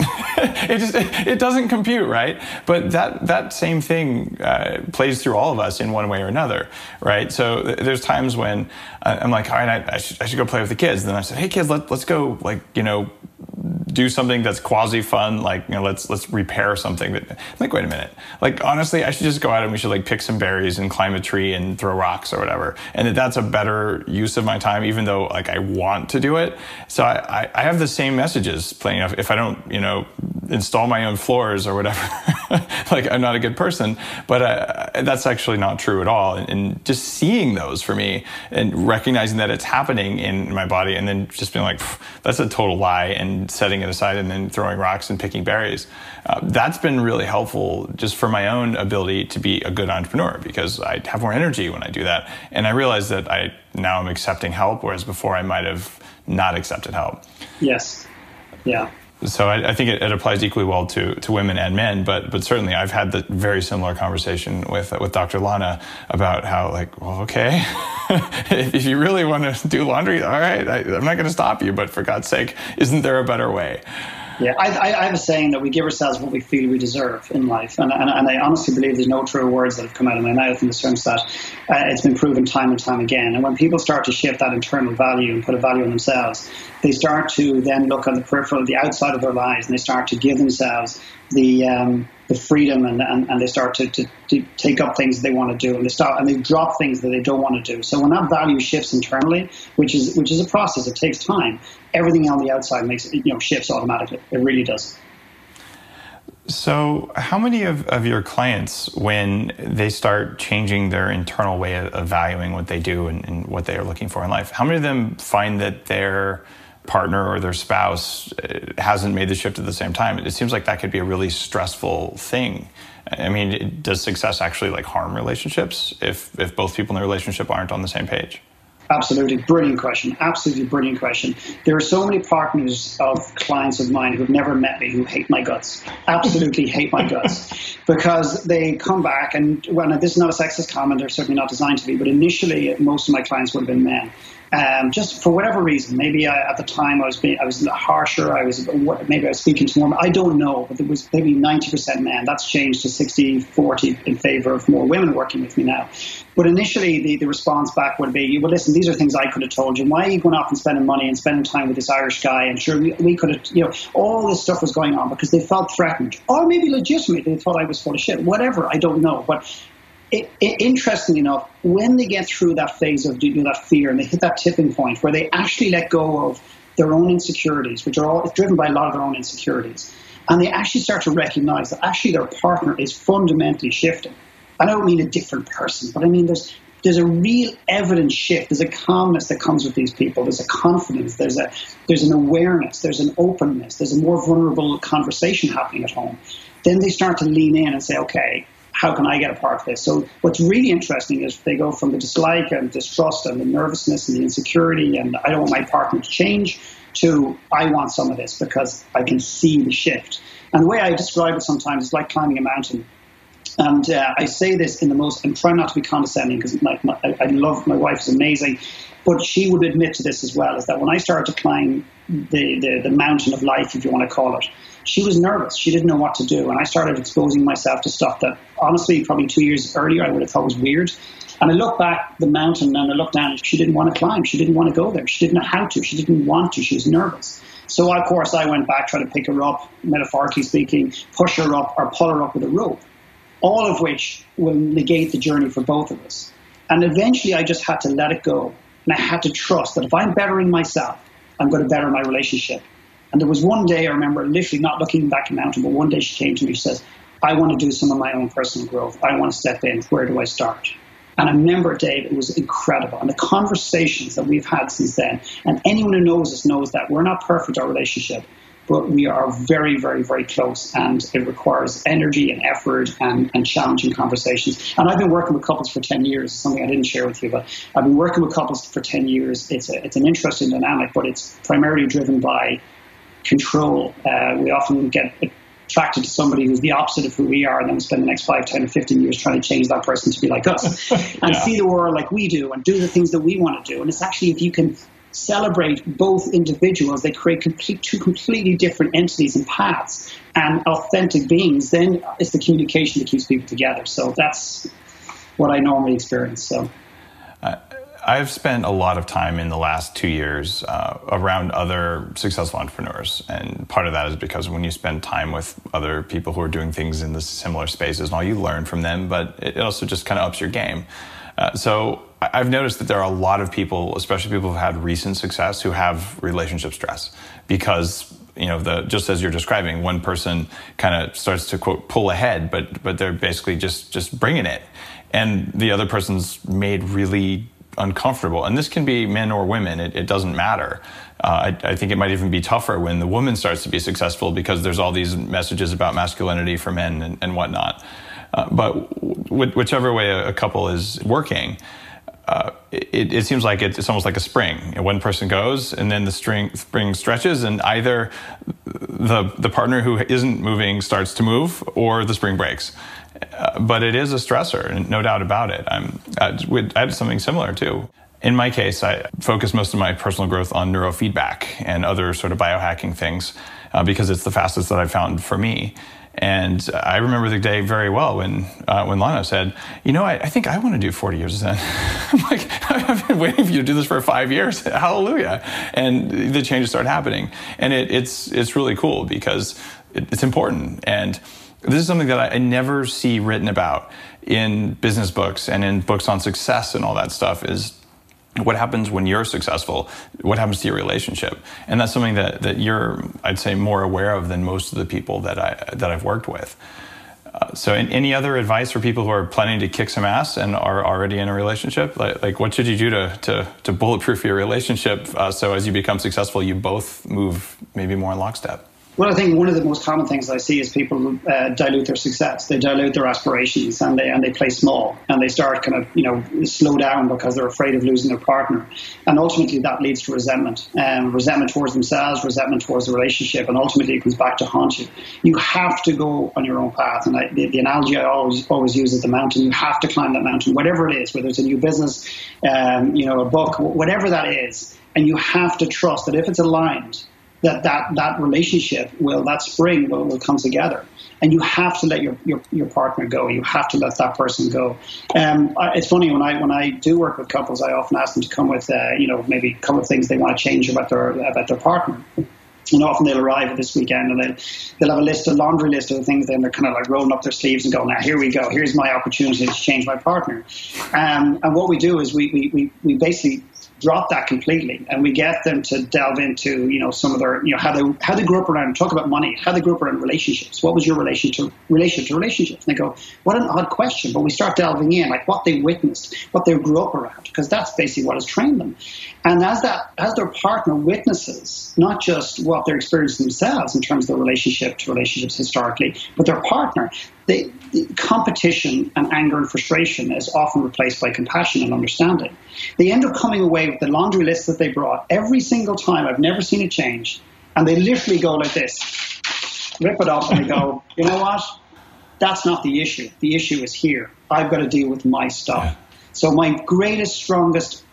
S2: it just it, doesn't compute, right? But that that same thing uh, plays through all of us in one way or another, right? So th- there's times when uh, I'm like, all right, I, I, should, I should go play with the kids. Then I said, hey kids, let, let's go like you know do something that's quasi fun, like you know, let's let's repair something. But like, wait a minute, like honestly, I should just go out and we should like pick some berries and climb a tree and throw rocks or whatever. And that that's a better use of my time, even though like I want to do it. So I, I, I have the same messages playing. If, if I don't, you know, install my own floors or whatever, like I'm not a good person. But uh, that's actually not true at all. And, and just seeing those for me and recognizing that it's happening in my body, and then just being like, that's a total lie, and setting it aside, and then throwing rocks and picking berries. Uh, that's been really helpful just for my own ability to be a good entrepreneur because I have more energy when I do that. And I realize that I now am accepting help, whereas before I might have not accepted help.
S3: Yes. Yeah
S2: so I, I think it, it, applies equally well to, to women and men, but but certainly I've had the very similar conversation with with Dr. Lana about how like well okay if you really want to do laundry all right I, I'm not going to stop you but for God's sake isn't there a better way?
S3: Yeah, I, I, have a saying that we give ourselves what we feel we deserve in life, and, and, and I honestly believe there's no truer words that have come out of my mouth in the sense that uh, it's been proven time and time again. And when people start to shift that internal value and put a value on themselves, they start to then look on the peripheral, the outside of their lives, and they start to give themselves the um, the freedom and, and, and they start to, to, to, take up things they want to do and they start and they drop things that they don't want to do. So when that value shifts internally, which is which is a process, it takes time. Everything on the outside makes you know shifts automatically. It really does.
S2: So, how many of, of your clients, when they start changing their internal way of, valuing what they do and, and what they are looking for in life, how many of them find that they're partner or their spouse uh, hasn't made the shift at the same time. It seems like that could be a really stressful thing. I mean, does success actually like harm relationships if if both people in the relationship aren't on the same page?
S3: Absolutely, brilliant question. Absolutely brilliant question. There are so many partners of clients of mine who've never met me who hate my guts. Absolutely hate my guts because they come back and well, this is not a sexist comment. They're certainly not designed to be. But initially, most of my clients would have been men, um, just for whatever reason. Maybe I, at the time I was being, I was harsher. I was maybe I was speaking to more. I don't know, but it was maybe ninety percent men. That's changed to 60-40 in favor of more women working with me now. But initially, the, the response back would be, well, listen, these are things I could have told you. Why are you going off and spending money and spending time with this Irish guy? And sure, we, we could have, you know, all this stuff was going on because they felt threatened, or maybe legitimately they thought I was full of shit. Whatever, I don't know. But it, it, interestingly enough, when they get through that phase of you know, that fear and they hit that tipping point where they actually let go of their own insecurities, which are all driven by a lot of their own insecurities, and they actually start to recognize that actually their partner is fundamentally shifting. I don't mean a different person, but I mean there's there's a real evident shift. There's a calmness that comes with these people. There's a confidence. There's a there's an awareness. There's an openness. There's a more vulnerable conversation happening at home. Then they start to lean in and say, okay, how can I get a part of this? So what's really interesting is they go from the dislike and distrust and the nervousness and the insecurity and I don't want my partner to change to I want some of this because I can see the shift. And the way I describe it sometimes is like climbing a mountain. And uh, I say this in the most, I'm trying not to be condescending because I, I love, my wife is amazing, but she would admit to this as well, is that when I started to climb the, the, the mountain of life, if you want to call it, she was nervous. She didn't know what to do. And I started exposing myself to stuff that honestly, probably two years earlier, I would have thought was weird. And I look back the mountain and I look down and she didn't want to climb. She didn't want to go there. She didn't know how to. She didn't want to. She was nervous. So of course I went back, trying to pick her up, metaphorically speaking, push her up or pull her up with a rope. All of which will negate the journey for both of us. And eventually I just had to let it go. And I had to trust that if I'm bettering myself, I'm going to better my relationship. And there was one day I remember literally not looking back in mountain, but one day she came to me. She says, I want to do some of my own personal growth. I want to step in. Where do I start? And I remember, Dave, it was incredible. And the conversations that we've had since then, and anyone who knows us knows that we're not perfect, our relationship, but we are very, very, very close. And it requires energy and effort and, and challenging conversations. And I've been working with couples for 10 years, something I didn't share with you, but I've been working with couples for 10 years. It's, a, it's an interesting dynamic, but it's primarily driven by control. Uh, we often get attracted to somebody who's the opposite of who we are, and then spend the next 5, 10, or 15 years trying to change that person to be like us and yeah. see the world like we do and do the things that we want to do. And it's actually, if you can celebrate both individuals, they create complete, two completely different entities and paths and authentic beings, then it's the communication that keeps people together. So that's what I normally experience. So.
S2: I've spent a lot of time in the last two years uh, around other successful entrepreneurs. And part of that is because when you spend time with other people who are doing things in the similar spaces and all, you learn from them, but it also just kind of ups your game. Uh, so I've noticed that there are a lot of people, especially people who've had recent success, who have relationship stress because you know the just as you're describing one person kind of starts to quote pull ahead but but they're basically just just bringing it. And the other person's made really uncomfortable. And this can be men or women. It, it doesn't matter. Uh, I, I, think it might even be tougher when the woman starts to be successful because there's all these messages about masculinity for men and, and whatnot. Uh, but w- whichever way a, a couple is working uh, it, it, seems like it's, it's, almost like a spring. One person goes, and then the string, spring stretches, and either the the partner who isn't moving starts to move, or the spring breaks. Uh, but it is a stressor, no doubt about it. I'm, I, I had something similar too. In my case, I focus most of my personal growth on neurofeedback and other sort of biohacking things uh, because it's the fastest that I've found for me. And I remember the day very well when uh, when Lana said, "You know, I, I think I want to do 40 years of Zen." I'm like, "I've been waiting for you to do this for five years. Hallelujah!" And the changes start happening, and it, it's it's really cool because it, it's important. And this is something that I, I never see written about in business books and in books on success and all that stuff. Is what happens when you're successful what happens to your relationship. And that's something that, that you're i'd say more aware of than most of the people that i that i've worked with. Uh, so any other advice for people who are planning to kick some ass and are already in a relationship? Like, like what should you do to, to, to bulletproof your relationship uh, so as you become successful you both move maybe more in lockstep
S3: well, I think one of the most common things I see is people uh, dilute their success. They dilute their aspirations and they and they play small and they start kind of you know slow down because they're afraid of losing their partner, and ultimately that leads to resentment, um, resentment towards themselves, resentment towards the relationship, and ultimately it comes back to haunt you. You have to go on your own path, and I, the, the, analogy I always always use is the mountain. You have to climb that mountain, whatever it is, whether it's a new business, um, you know, a book, whatever that is, and you have to trust that if it's aligned that that, that relationship will, that spring will, will come together. And you have to let your, your, your partner go. You have to let that person go. Um, it's funny when I when I do work with couples, I often ask them to come with uh, you know maybe a couple of things they want to change about their about their partner. And often they'll arrive at this weekend and they'll, they'll have a list, a laundry list of things. Then they're kind of like rolling up their sleeves and go, now here we go. Here's my opportunity to change my partner. Um, and what we do is we, we, we, we basically drop that completely and we get them to delve into you know some of their you know how they how they grew up around talk about money how they grew up around relationships. What was your relation to relation to relationships? And they go what an odd question. But we start delving in like what they witnessed what they grew up around because that's basically what has trained them. And as that as their partner witnesses not just what they're experiencing themselves in terms of their relationship to relationships historically but their partner they, competition and anger and frustration is often replaced by compassion and understanding. They end up coming away with the laundry list that they brought every single time. I've never seen it change. And they literally go like this, rip it up, and they go, you know what? That's not the issue. The issue is here. I've got to deal with my stuff. Yeah. So, my greatest, strongest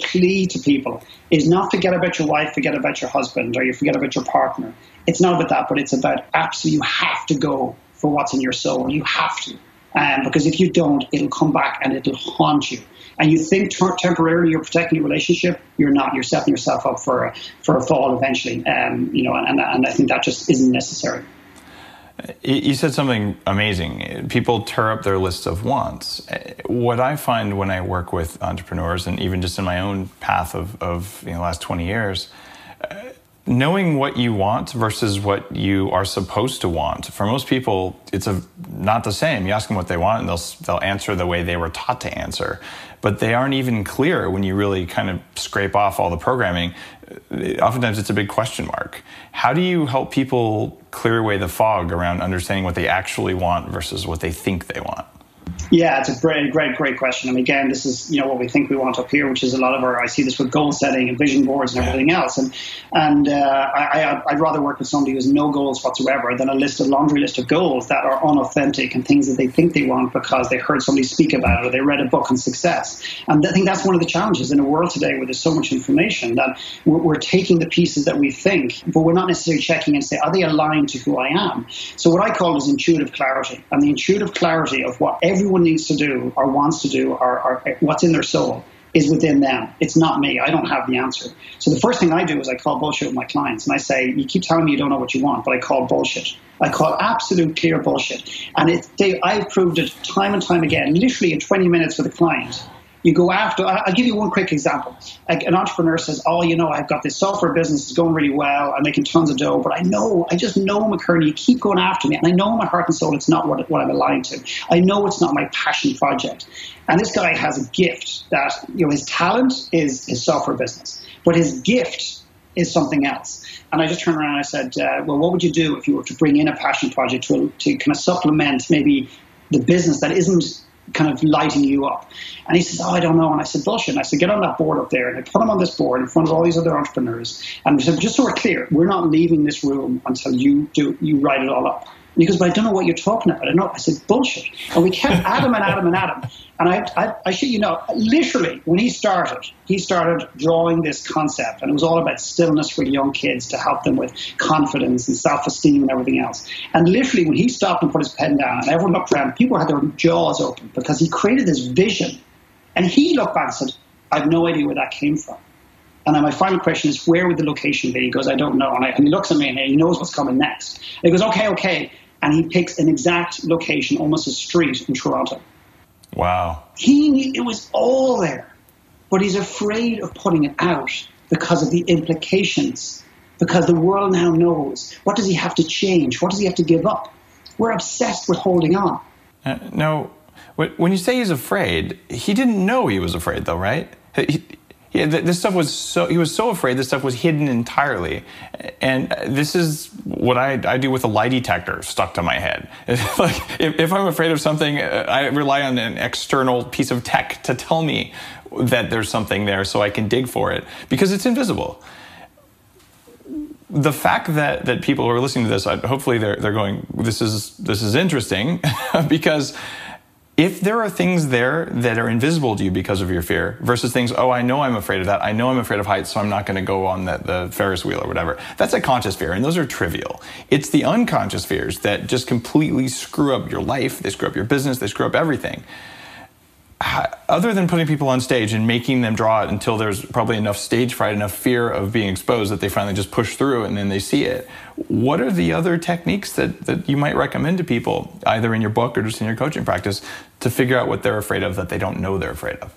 S3: plea to people is not forget about your wife, forget about your husband, or you forget about your partner. It's not about that, but it's about absolutely you have to go for what's in your soul. You have to. Um, because if you don't, it'll come back and it'll haunt you. And you think temporarily you're protecting your relationship, you're not. You're setting yourself up for a, for a fall eventually. Um, you know, and, and I think that just isn't necessary.
S2: You said something amazing. People tear up their lists of wants. What I find when I work with entrepreneurs, and even just in my own path of, of you know, last 20 years, knowing what you want versus what you are supposed to want. For most people, it's a, not the same. You ask them what they want, and they'll they'll answer the way they were taught to answer, but they aren't even clear when you really kind of scrape off all the programming. Oftentimes, it's a big question mark. How do you help people clear away the fog around understanding what they actually want versus what they think they want?
S3: Yeah, it's a great, great, great question. And again, this is you know what we think we want up here, which is a lot of our. I see this with goal setting and vision boards and everything else. And and uh, I, I'd rather work with somebody who has no goals whatsoever than a list of laundry list of goals that are unauthentic and things that they think they want because they heard somebody speak about it or they read a book on success. And I think that's one of the challenges in a world today where there's so much information that we're, we're taking the pieces that we think, but we're not necessarily checking and say, are they aligned to who I am? So what I call is intuitive clarity, and the intuitive clarity of what everyone needs to do or wants to do or, or what's in their soul is within them. It's not me. I don't have the answer. So the first thing I do is I call bullshit with my clients and I say, you keep telling me you don't know what you want, but I call bullshit. I call absolute clear bullshit. And it, they, I've proved it time and time again, literally in 20 minutes with a client you go after. I'll give you one quick example. Like an entrepreneur says, "Oh, you know, I've got this software business; it's going really well. I'm making tons of dough, but I know, I just know, McKernan, you keep going after me, and I know in my heart and soul it's not what, what I'm aligned to. I know it's not my passion project. And this guy has a gift that you know his talent is his software business, but his gift is something else. And I just turned around and I said, uh, "Well, what would you do if you were to bring in a passion project to to kind of supplement maybe the business that isn't kind of lighting you up. And he says, Oh, I don't know. And I said, Bullshit. And I said, Get on that board up there. And I put him on this board in front of all these other entrepreneurs. And I said, Just so we're clear, we're not leaving this room until you do you write it all up. And he goes, But I don't know what you're talking about. I know. I said, Bullshit. And we kept him and him and him. And I, I, I should, you know, literally, when he started, he started drawing this concept, and it was all about stillness for young kids to help them with confidence and self-esteem and everything else. And literally, when he stopped and put his pen down, and everyone looked around, people had their jaws open because he created this vision. And he looked back and said, "I have no idea where that came from." And then my final question is, where would the location be? He goes, I don't know. And, I, and he looks at me and he knows what's coming next. And he goes, okay, okay. And he picks an exact location, almost a street in Toronto.
S2: Wow.
S3: He knew it was all there, but he's afraid of putting it out because of the implications. Because the world now knows. What does he have to change? What does he have to give up? We're obsessed with holding on.
S2: Uh, no, when you say he's afraid, he didn't know he was afraid, though, right? He, yeah, this stuff was so he was so afraid this stuff was hidden entirely, and this is what I, I do with a lie detector stuck to my head. like if, if, I'm afraid of something, uh, I rely on an external piece of tech to tell me that there's something there, so I can dig for it because it's invisible. The fact that that people who are listening to this, hopefully they're they're going, this is this is interesting because if there are things there that are invisible to you because of your fear versus things, oh, I know I'm afraid of that. I know I'm afraid of heights, so I'm not going to go on the, the Ferris wheel or whatever. That's a conscious fear, and those are trivial. It's the unconscious fears that just completely screw up your life. They screw up your business. They screw up everything other than putting people on stage and making them draw it until there's probably enough stage fright, enough fear of being exposed that they finally just push through and then they see it. What are the other techniques that, that you might recommend to people, either in your book or just in your coaching practice, to figure out what they're afraid of that they don't know they're afraid of?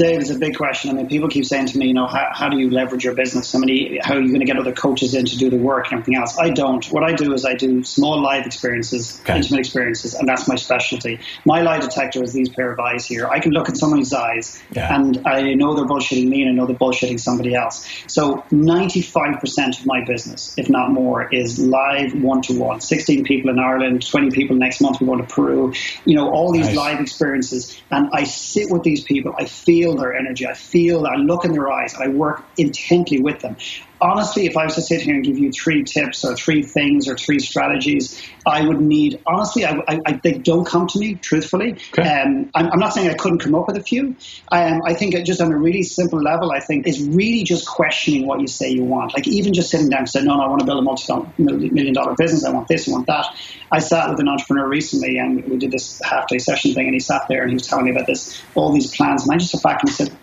S3: Dave, it's a big question. I mean, people keep saying to me, you know, how, how do you leverage your business? Somebody, how are you going to get other coaches in to do the work and everything else? I don't. What I do is I do small live experiences, okay. intimate experiences, and that's my specialty. My lie detector is these pair of eyes here. I can look at somebody's eyes yeah. and I know they're bullshitting me and I know they're bullshitting somebody else. So 95% of my business, if not more, is live one to one. 16 people in Ireland, 20 people next month. We're going to Peru. You know, all these nice. live experiences. And I sit with these people. I feel feel their energy. I feel, I look in their eyes, I work intently with them honestly, if I was to sit here and give you three tips or three things or three strategies, I would need, honestly, I, I, I they don't come to me, truthfully. Okay. Um, I'm, I'm, not saying I couldn't come up with a few. Um, I think just on a really simple level, I think is really just questioning what you say you want. Like even just sitting down and saying, no, no, I want to build a multi-million dollar business. I want this, I want that. I sat with an entrepreneur recently and we did this half day session thing and he sat there and he was telling me about this, all these plans. And I just sat back and said,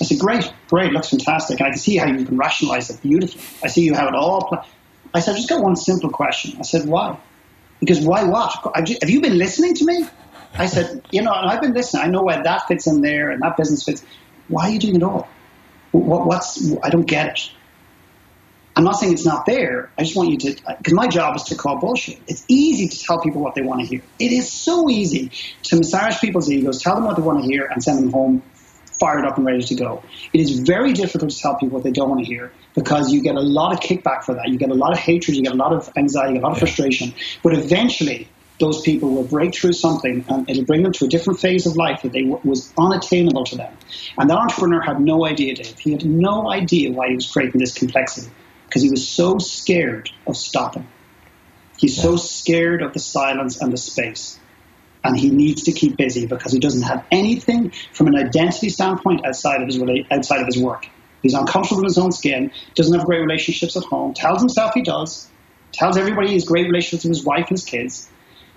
S3: I said, great, great, looks fantastic. And I can see how you can rationalize it beautifully. I see you have it all. Pl-. I said, just got one simple question. I said, why? Because why what? Have you been listening to me? I said, you know, I've been listening. I know why that fits in there and that business fits. Why are you doing it all? What, what's, I don't get it. I'm not saying it's not there. I just want you to, because my job is to call bullshit. It's easy to tell people what they want to hear. It is so easy to massage people's egos, tell them what they want to hear, and send them home fired up and ready to go. It is very difficult to tell people what they don't want to hear because you get a lot of kickback for that. You get a lot of hatred, you get a lot of anxiety, a lot of frustration. But eventually, those people will break through something and it'll bring them to a different phase of life that they w- was unattainable to them. And that entrepreneur had no idea, Dave. He had no idea why he was creating this complexity because he was so scared of stopping. He's yeah. so scared of the silence and the space and he needs to keep busy because he doesn't have anything from an identity standpoint outside of his outside of his work. He's uncomfortable in his own skin, doesn't have great relationships at home, tells himself he does, tells everybody he has great relationships with his wife and his kids.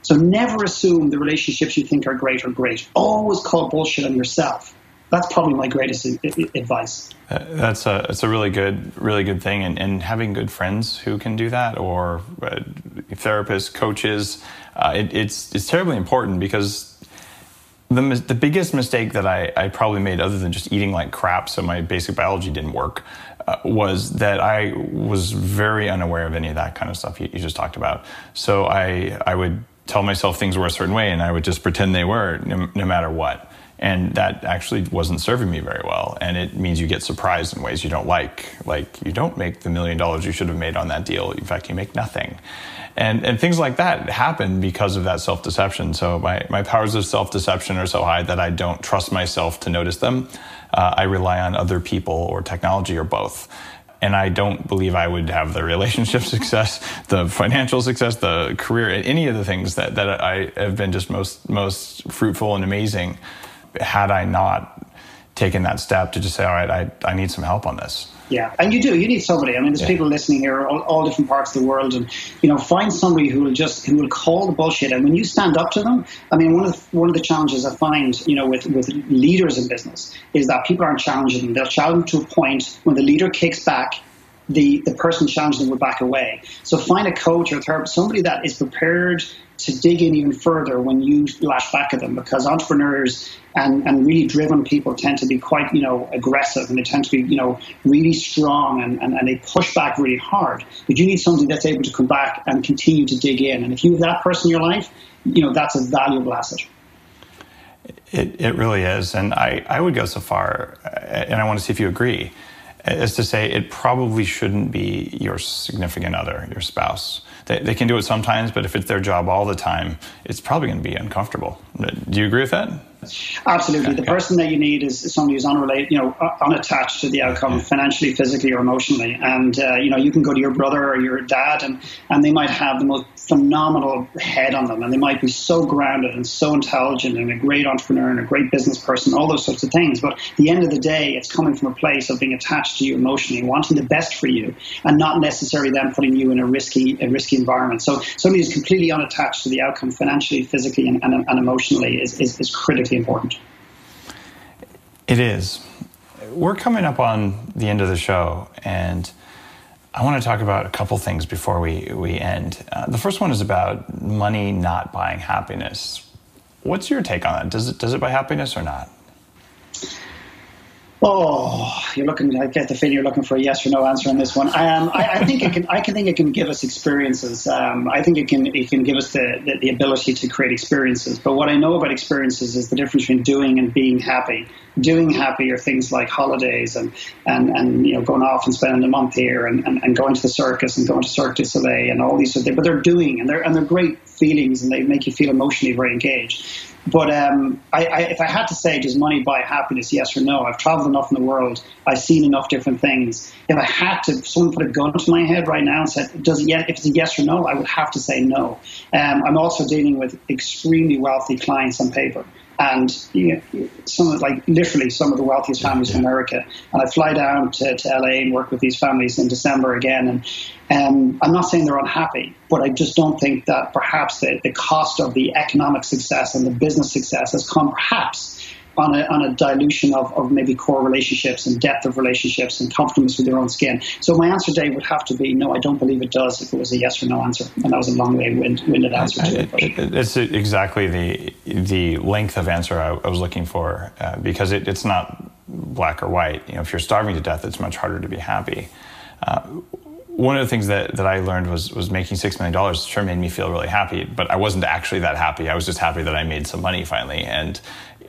S3: So never assume the relationships you think are great are great. Always call bullshit on yourself that's probably my greatest advice.
S2: Uh, that's a it's a really good really good thing, and, and having good friends who can do that, or uh, therapists, coaches, uh, it, it's it's terribly important because the the biggest mistake that I, I probably made, other than just eating like crap, so my basic biology didn't work, uh, was that I was very unaware of any of that kind of stuff you, you just talked about. So I I would tell myself things were a certain way, and I would just pretend they were, no, no matter what and that actually wasn't serving me very well. And it means you get surprised in ways you don't like. Like you don't make the million dollars you should have made on that deal. In fact you make nothing. And and things like that happen because of that self-deception. So my, my powers of self-deception are so high that i don't trust myself to notice them. Uh, i rely on other people or technology or both. And I don't believe I would have the relationship success, the financial success, the career, any of the things that, that I have been just most most fruitful and amazing had I not taken that step to just say, all right, I, I need some help on this.
S3: Yeah, and you do. You need somebody. I mean, there's yeah. people listening here, all, all, different parts of the world, and you know, find somebody who will just who will call the bullshit. And when you stand up to them, I mean, one of the, one of the challenges I find, you know, with with leaders in business is that people aren't challenging them. They'll challenge them to a point when the leader kicks back. The, the person challenging them will back away. So find a coach or a therapist, somebody that is prepared to dig in even further when you lash back at them because entrepreneurs and, and really driven people tend to be quite, you know, aggressive and they tend to be, you know, really strong and, and, and they push back really hard. But you need something that's able to come back and continue to dig in. And if you have that person in your life, you know, that's a valuable asset.
S2: It, it really is. And I, I would go so far, uh, and I want to see if you agree, as to say it probably shouldn't be your significant other, your spouse they, they can do it sometimes, but if it's their job all the time, it's probably going to be uncomfortable. Do you agree with that?
S3: Absolutely. The person that you need is somebody who's unrelated, you know, unattached to the outcome financially, physically, or emotionally. And, uh, you know, you can go to your brother or your dad and, and they might have the most phenomenal head on them and they might be so grounded and so intelligent and a great entrepreneur and a great business person, all those sorts of things. But at the end of the day, it's coming from a place of being attached to you emotionally, wanting the best for you and not necessarily then putting you in a risky, a risky environment. So somebody who's completely unattached to the outcome financially, physically, and, and, and emotionally is, is, is critically important.
S2: It is. We're coming up on the end of the show, and I want to talk about a couple things before we, we end. Uh, the first one is about money not buying happiness. What's your take on that? Does it, does it buy happiness or not?
S3: Oh, you're looking. I get the feeling you're looking for a yes or no answer on this one. Um, I, I, think it can. I can think it can give us experiences. Um, I think it can. It can give us the, the, the ability to create experiences. But what I know about experiences is the difference between doing and being happy. Doing happy are things like holidays and and, and you know going off and spending a month here and, and, and going to the circus and going to Cirque du Soleil and all these sort of things. But they're doing and they're and they're great feelings and they make you feel emotionally very engaged. But um, I, I, if I had to say, does money buy happiness? Yes or no? I've traveled enough in the world. I've seen enough different things. If I had to, someone put a gun to my head right now and said, does it yet? If it's a yes or no, I would have to say no. Um, I'm also dealing with extremely wealthy clients on paper and you know, some of like literally some of the wealthiest families in America. And I fly down to, to LA and work with these families in December again. And um, I'm not saying they're unhappy, but I just don't think that perhaps the, the cost of the economic success and the business success has come perhaps on a, on a dilution of, of maybe core relationships and depth of relationships and comfortableness with their own skin. So my answer, Dave, would have to be no, I don't believe it does if it was a yes or no answer. And that was a long way winded answer to it.
S2: it it's exactly the, the length of answer I, I was looking for uh, because it, it's not black or white. You know, if you're starving to death, it's much harder to be happy. Uh, one of the things that, that I learned was was making six million dollars sure made me feel really happy, but I wasn't actually that happy. I was just happy that I made some money finally, and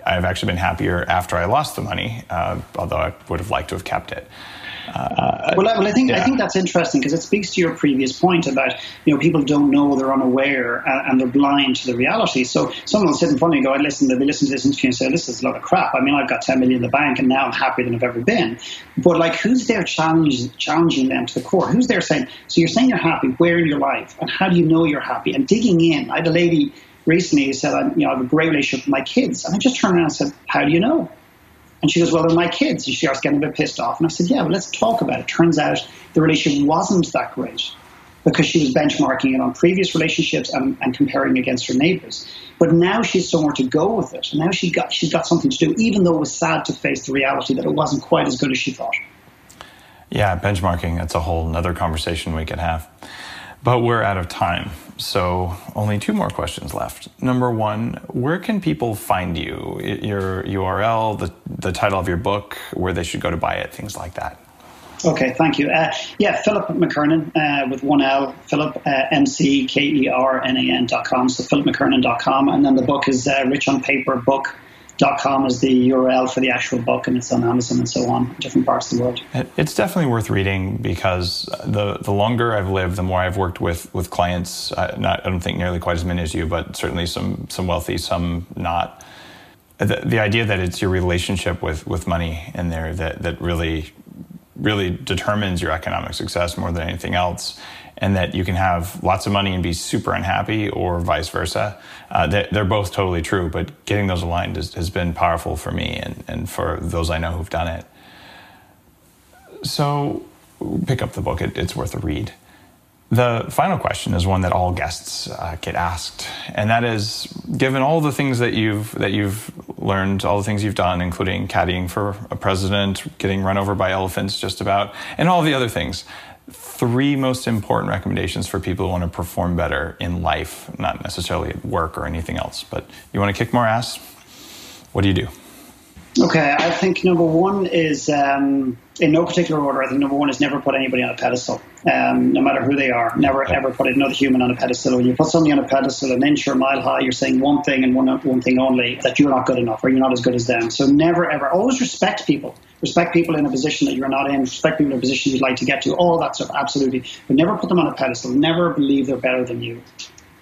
S2: I've actually been happier after I lost the money, uh, although I would have liked to have kept it.
S3: Uh, well, I, well, I think yeah. I think that's interesting because it speaks to your previous point about you know people don't know they're unaware and, and, they're blind to the reality. So someone will sit in front of you and go, "I listen." They'll be listening to this interview and say, "This is a lot of crap." I mean, I've got ten million in the bank and now I'm happier than I've ever been. But like, who's there challenging challenging them to the core? Who's there saying, "So you're saying you're happy? Where in your life? And how do you know you're happy?" And digging in. I had a lady recently who said, I, you know, I have a great relationship with my kids. And I just turned around and said, how do you know? And she goes, well, they're my kids. And she starts getting a bit pissed off. And I said, yeah, but let's talk about it. Turns out the relationship wasn't that great. because she was benchmarking it on previous relationships and, and comparing against her neighbors. But now she's somewhere to go with it. And now she got, she's got something to do, even though it was sad to face the reality that it wasn't quite as good as she thought.
S2: Yeah, benchmarking, that's a whole other conversation we could have. But we're out of time. So only two more questions left. Number one, where can people find you? Your URL, the, the title of your book, where they should go to buy it, things like that.
S3: Okay, thank you. Uh, yeah, Philip McKernan uh, with one L, Philip, uh, M-C-K-E-R-N-A-N dot com. So philipmckernan.com. And then the book is uh, Rich on Paper Book com is the URL for the actual book, and it's on Amazon and so on, different parts of the world.
S2: It's definitely worth reading because the the longer I've lived, the more I've worked with with clients. Uh, not, I don't think nearly quite as many as you, but certainly some some wealthy, some not. The, the idea that it's your relationship with with money in there that that really really determines your economic success more than anything else and that you can have lots of money and be super unhappy, or vice versa. Uh, they're both totally true, but getting those aligned has, has been powerful for me and, and for those I know who've done it. So pick up the book, it, it's worth a read. The final question is one that all guests uh, get asked, and that is: given all the things that you've that you've learned, all the things you've done, including caddying for a president, getting run over by elephants, just about, and all the other things, three most important recommendations for people who want to perform better in life, not necessarily at work or anything else. But you want to kick more ass? What do you do?
S3: Okay, I think number one is um, in no particular order. I think number one is never put anybody on a pedestal, um, no matter who they are. Never ever put another human on a pedestal. When you put somebody on a pedestal, an inch or a mile high, you're saying one thing and one one thing only that you're not good enough or you're not as good as them. So never ever always respect people. Respect people in a position that you're not in. Respect people in a position you'd like to get to. All that stuff, absolutely. But never put them on a pedestal. Never believe they're better than you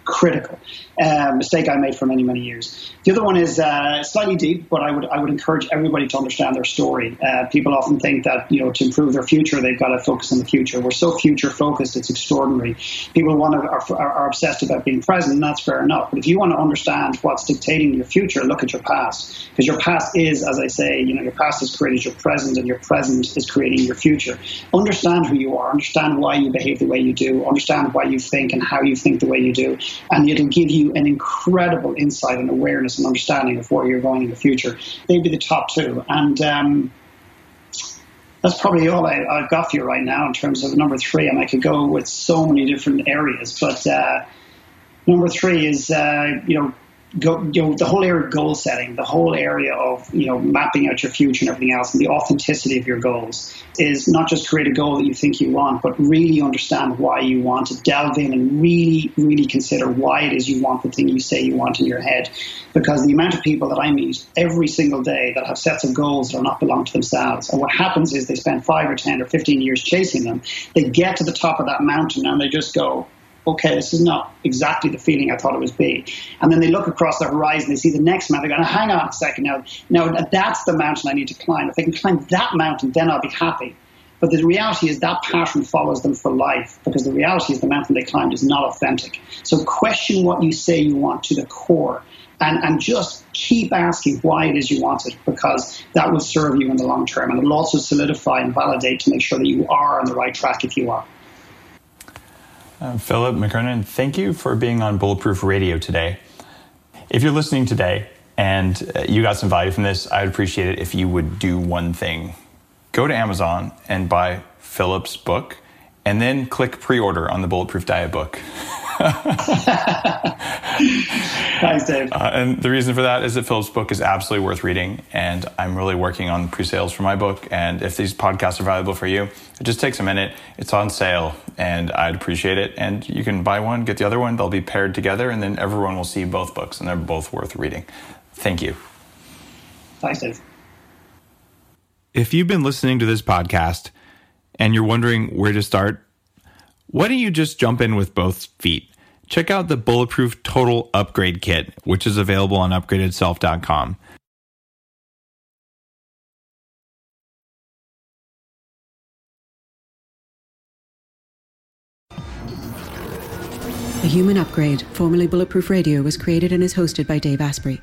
S3: critical. Uh, mistake I made for many, many years. The other one is uh, slightly deep, but I would I would encourage everybody to understand their story. Uh, people often think that you know to improve their future they've got to focus on the future. We're so future focused; it's extraordinary. People want to, are, are, are obsessed about being present, and that's fair enough. But if you want to understand what's dictating your future, look at your past, because your past is, as I say, you know, your past has created your present, and your present is creating your future. Understand who you are. Understand why you behave the way you do. Understand why you think and how you think the way you do, and it'll give you an incredible insight and awareness and understanding of where you're going in the future. They'd be the top two. And um, that's probably all I, have got for you right now in terms of number three. And I could go with so many different areas, but uh, number three is, uh, you know, go, you know, the whole area of goal setting, the whole area of you know mapping out your future and everything else, and the authenticity of your goals is not just create a goal that you think you want, but really understand why you want to delve in and really, really consider why it is you want the thing you say you want in your head. Because the amount of people that I meet every single day that have sets of goals that are not belong to themselves, and what happens is they spend five or ten or fifteen years chasing them. They get to the top of that mountain and they just go, okay, this is not exactly the feeling I thought it was be. And then they look across the horizon, they see the next mountain, they go, hang on a second now, now that's the mountain I need to climb. If I can climb that mountain, then I'll be happy. But the reality is that pattern follows them for life because the reality is the mountain they climbed is not authentic. So question what you say you want to the core and, and just keep asking why it is you want it because that will serve you in the long term and it will also solidify and validate to make sure that you are on the right track if you are.
S2: Philip McKernan, thank you for being on Bulletproof Radio today. If you're listening today and uh, you got some value from this, I'd appreciate it if you would do one thing. Go to Amazon and buy Philip's book, and then click pre order on the Bulletproof Diet book.
S3: Thanks, Dave. Uh,
S2: and the reason for that is that Philip's book is absolutely worth reading, and I'm really working on pre-sales for my book. And if these podcasts are valuable for you, it just takes a minute. It's on sale, and I'd appreciate it. And you can buy one, get the other one. They'll be paired together, and then everyone will see both books, and they're both worth reading. Thank you.
S3: Thanks, Dave.
S2: If you've been listening to this podcast and you're wondering where to start, why don't you just jump in with both feet? Check out the Bulletproof Total Upgrade Kit, which is available on upgradedself.com.
S4: The Human Upgrade, formerly Bulletproof Radio, was created and is hosted by Dave Asprey.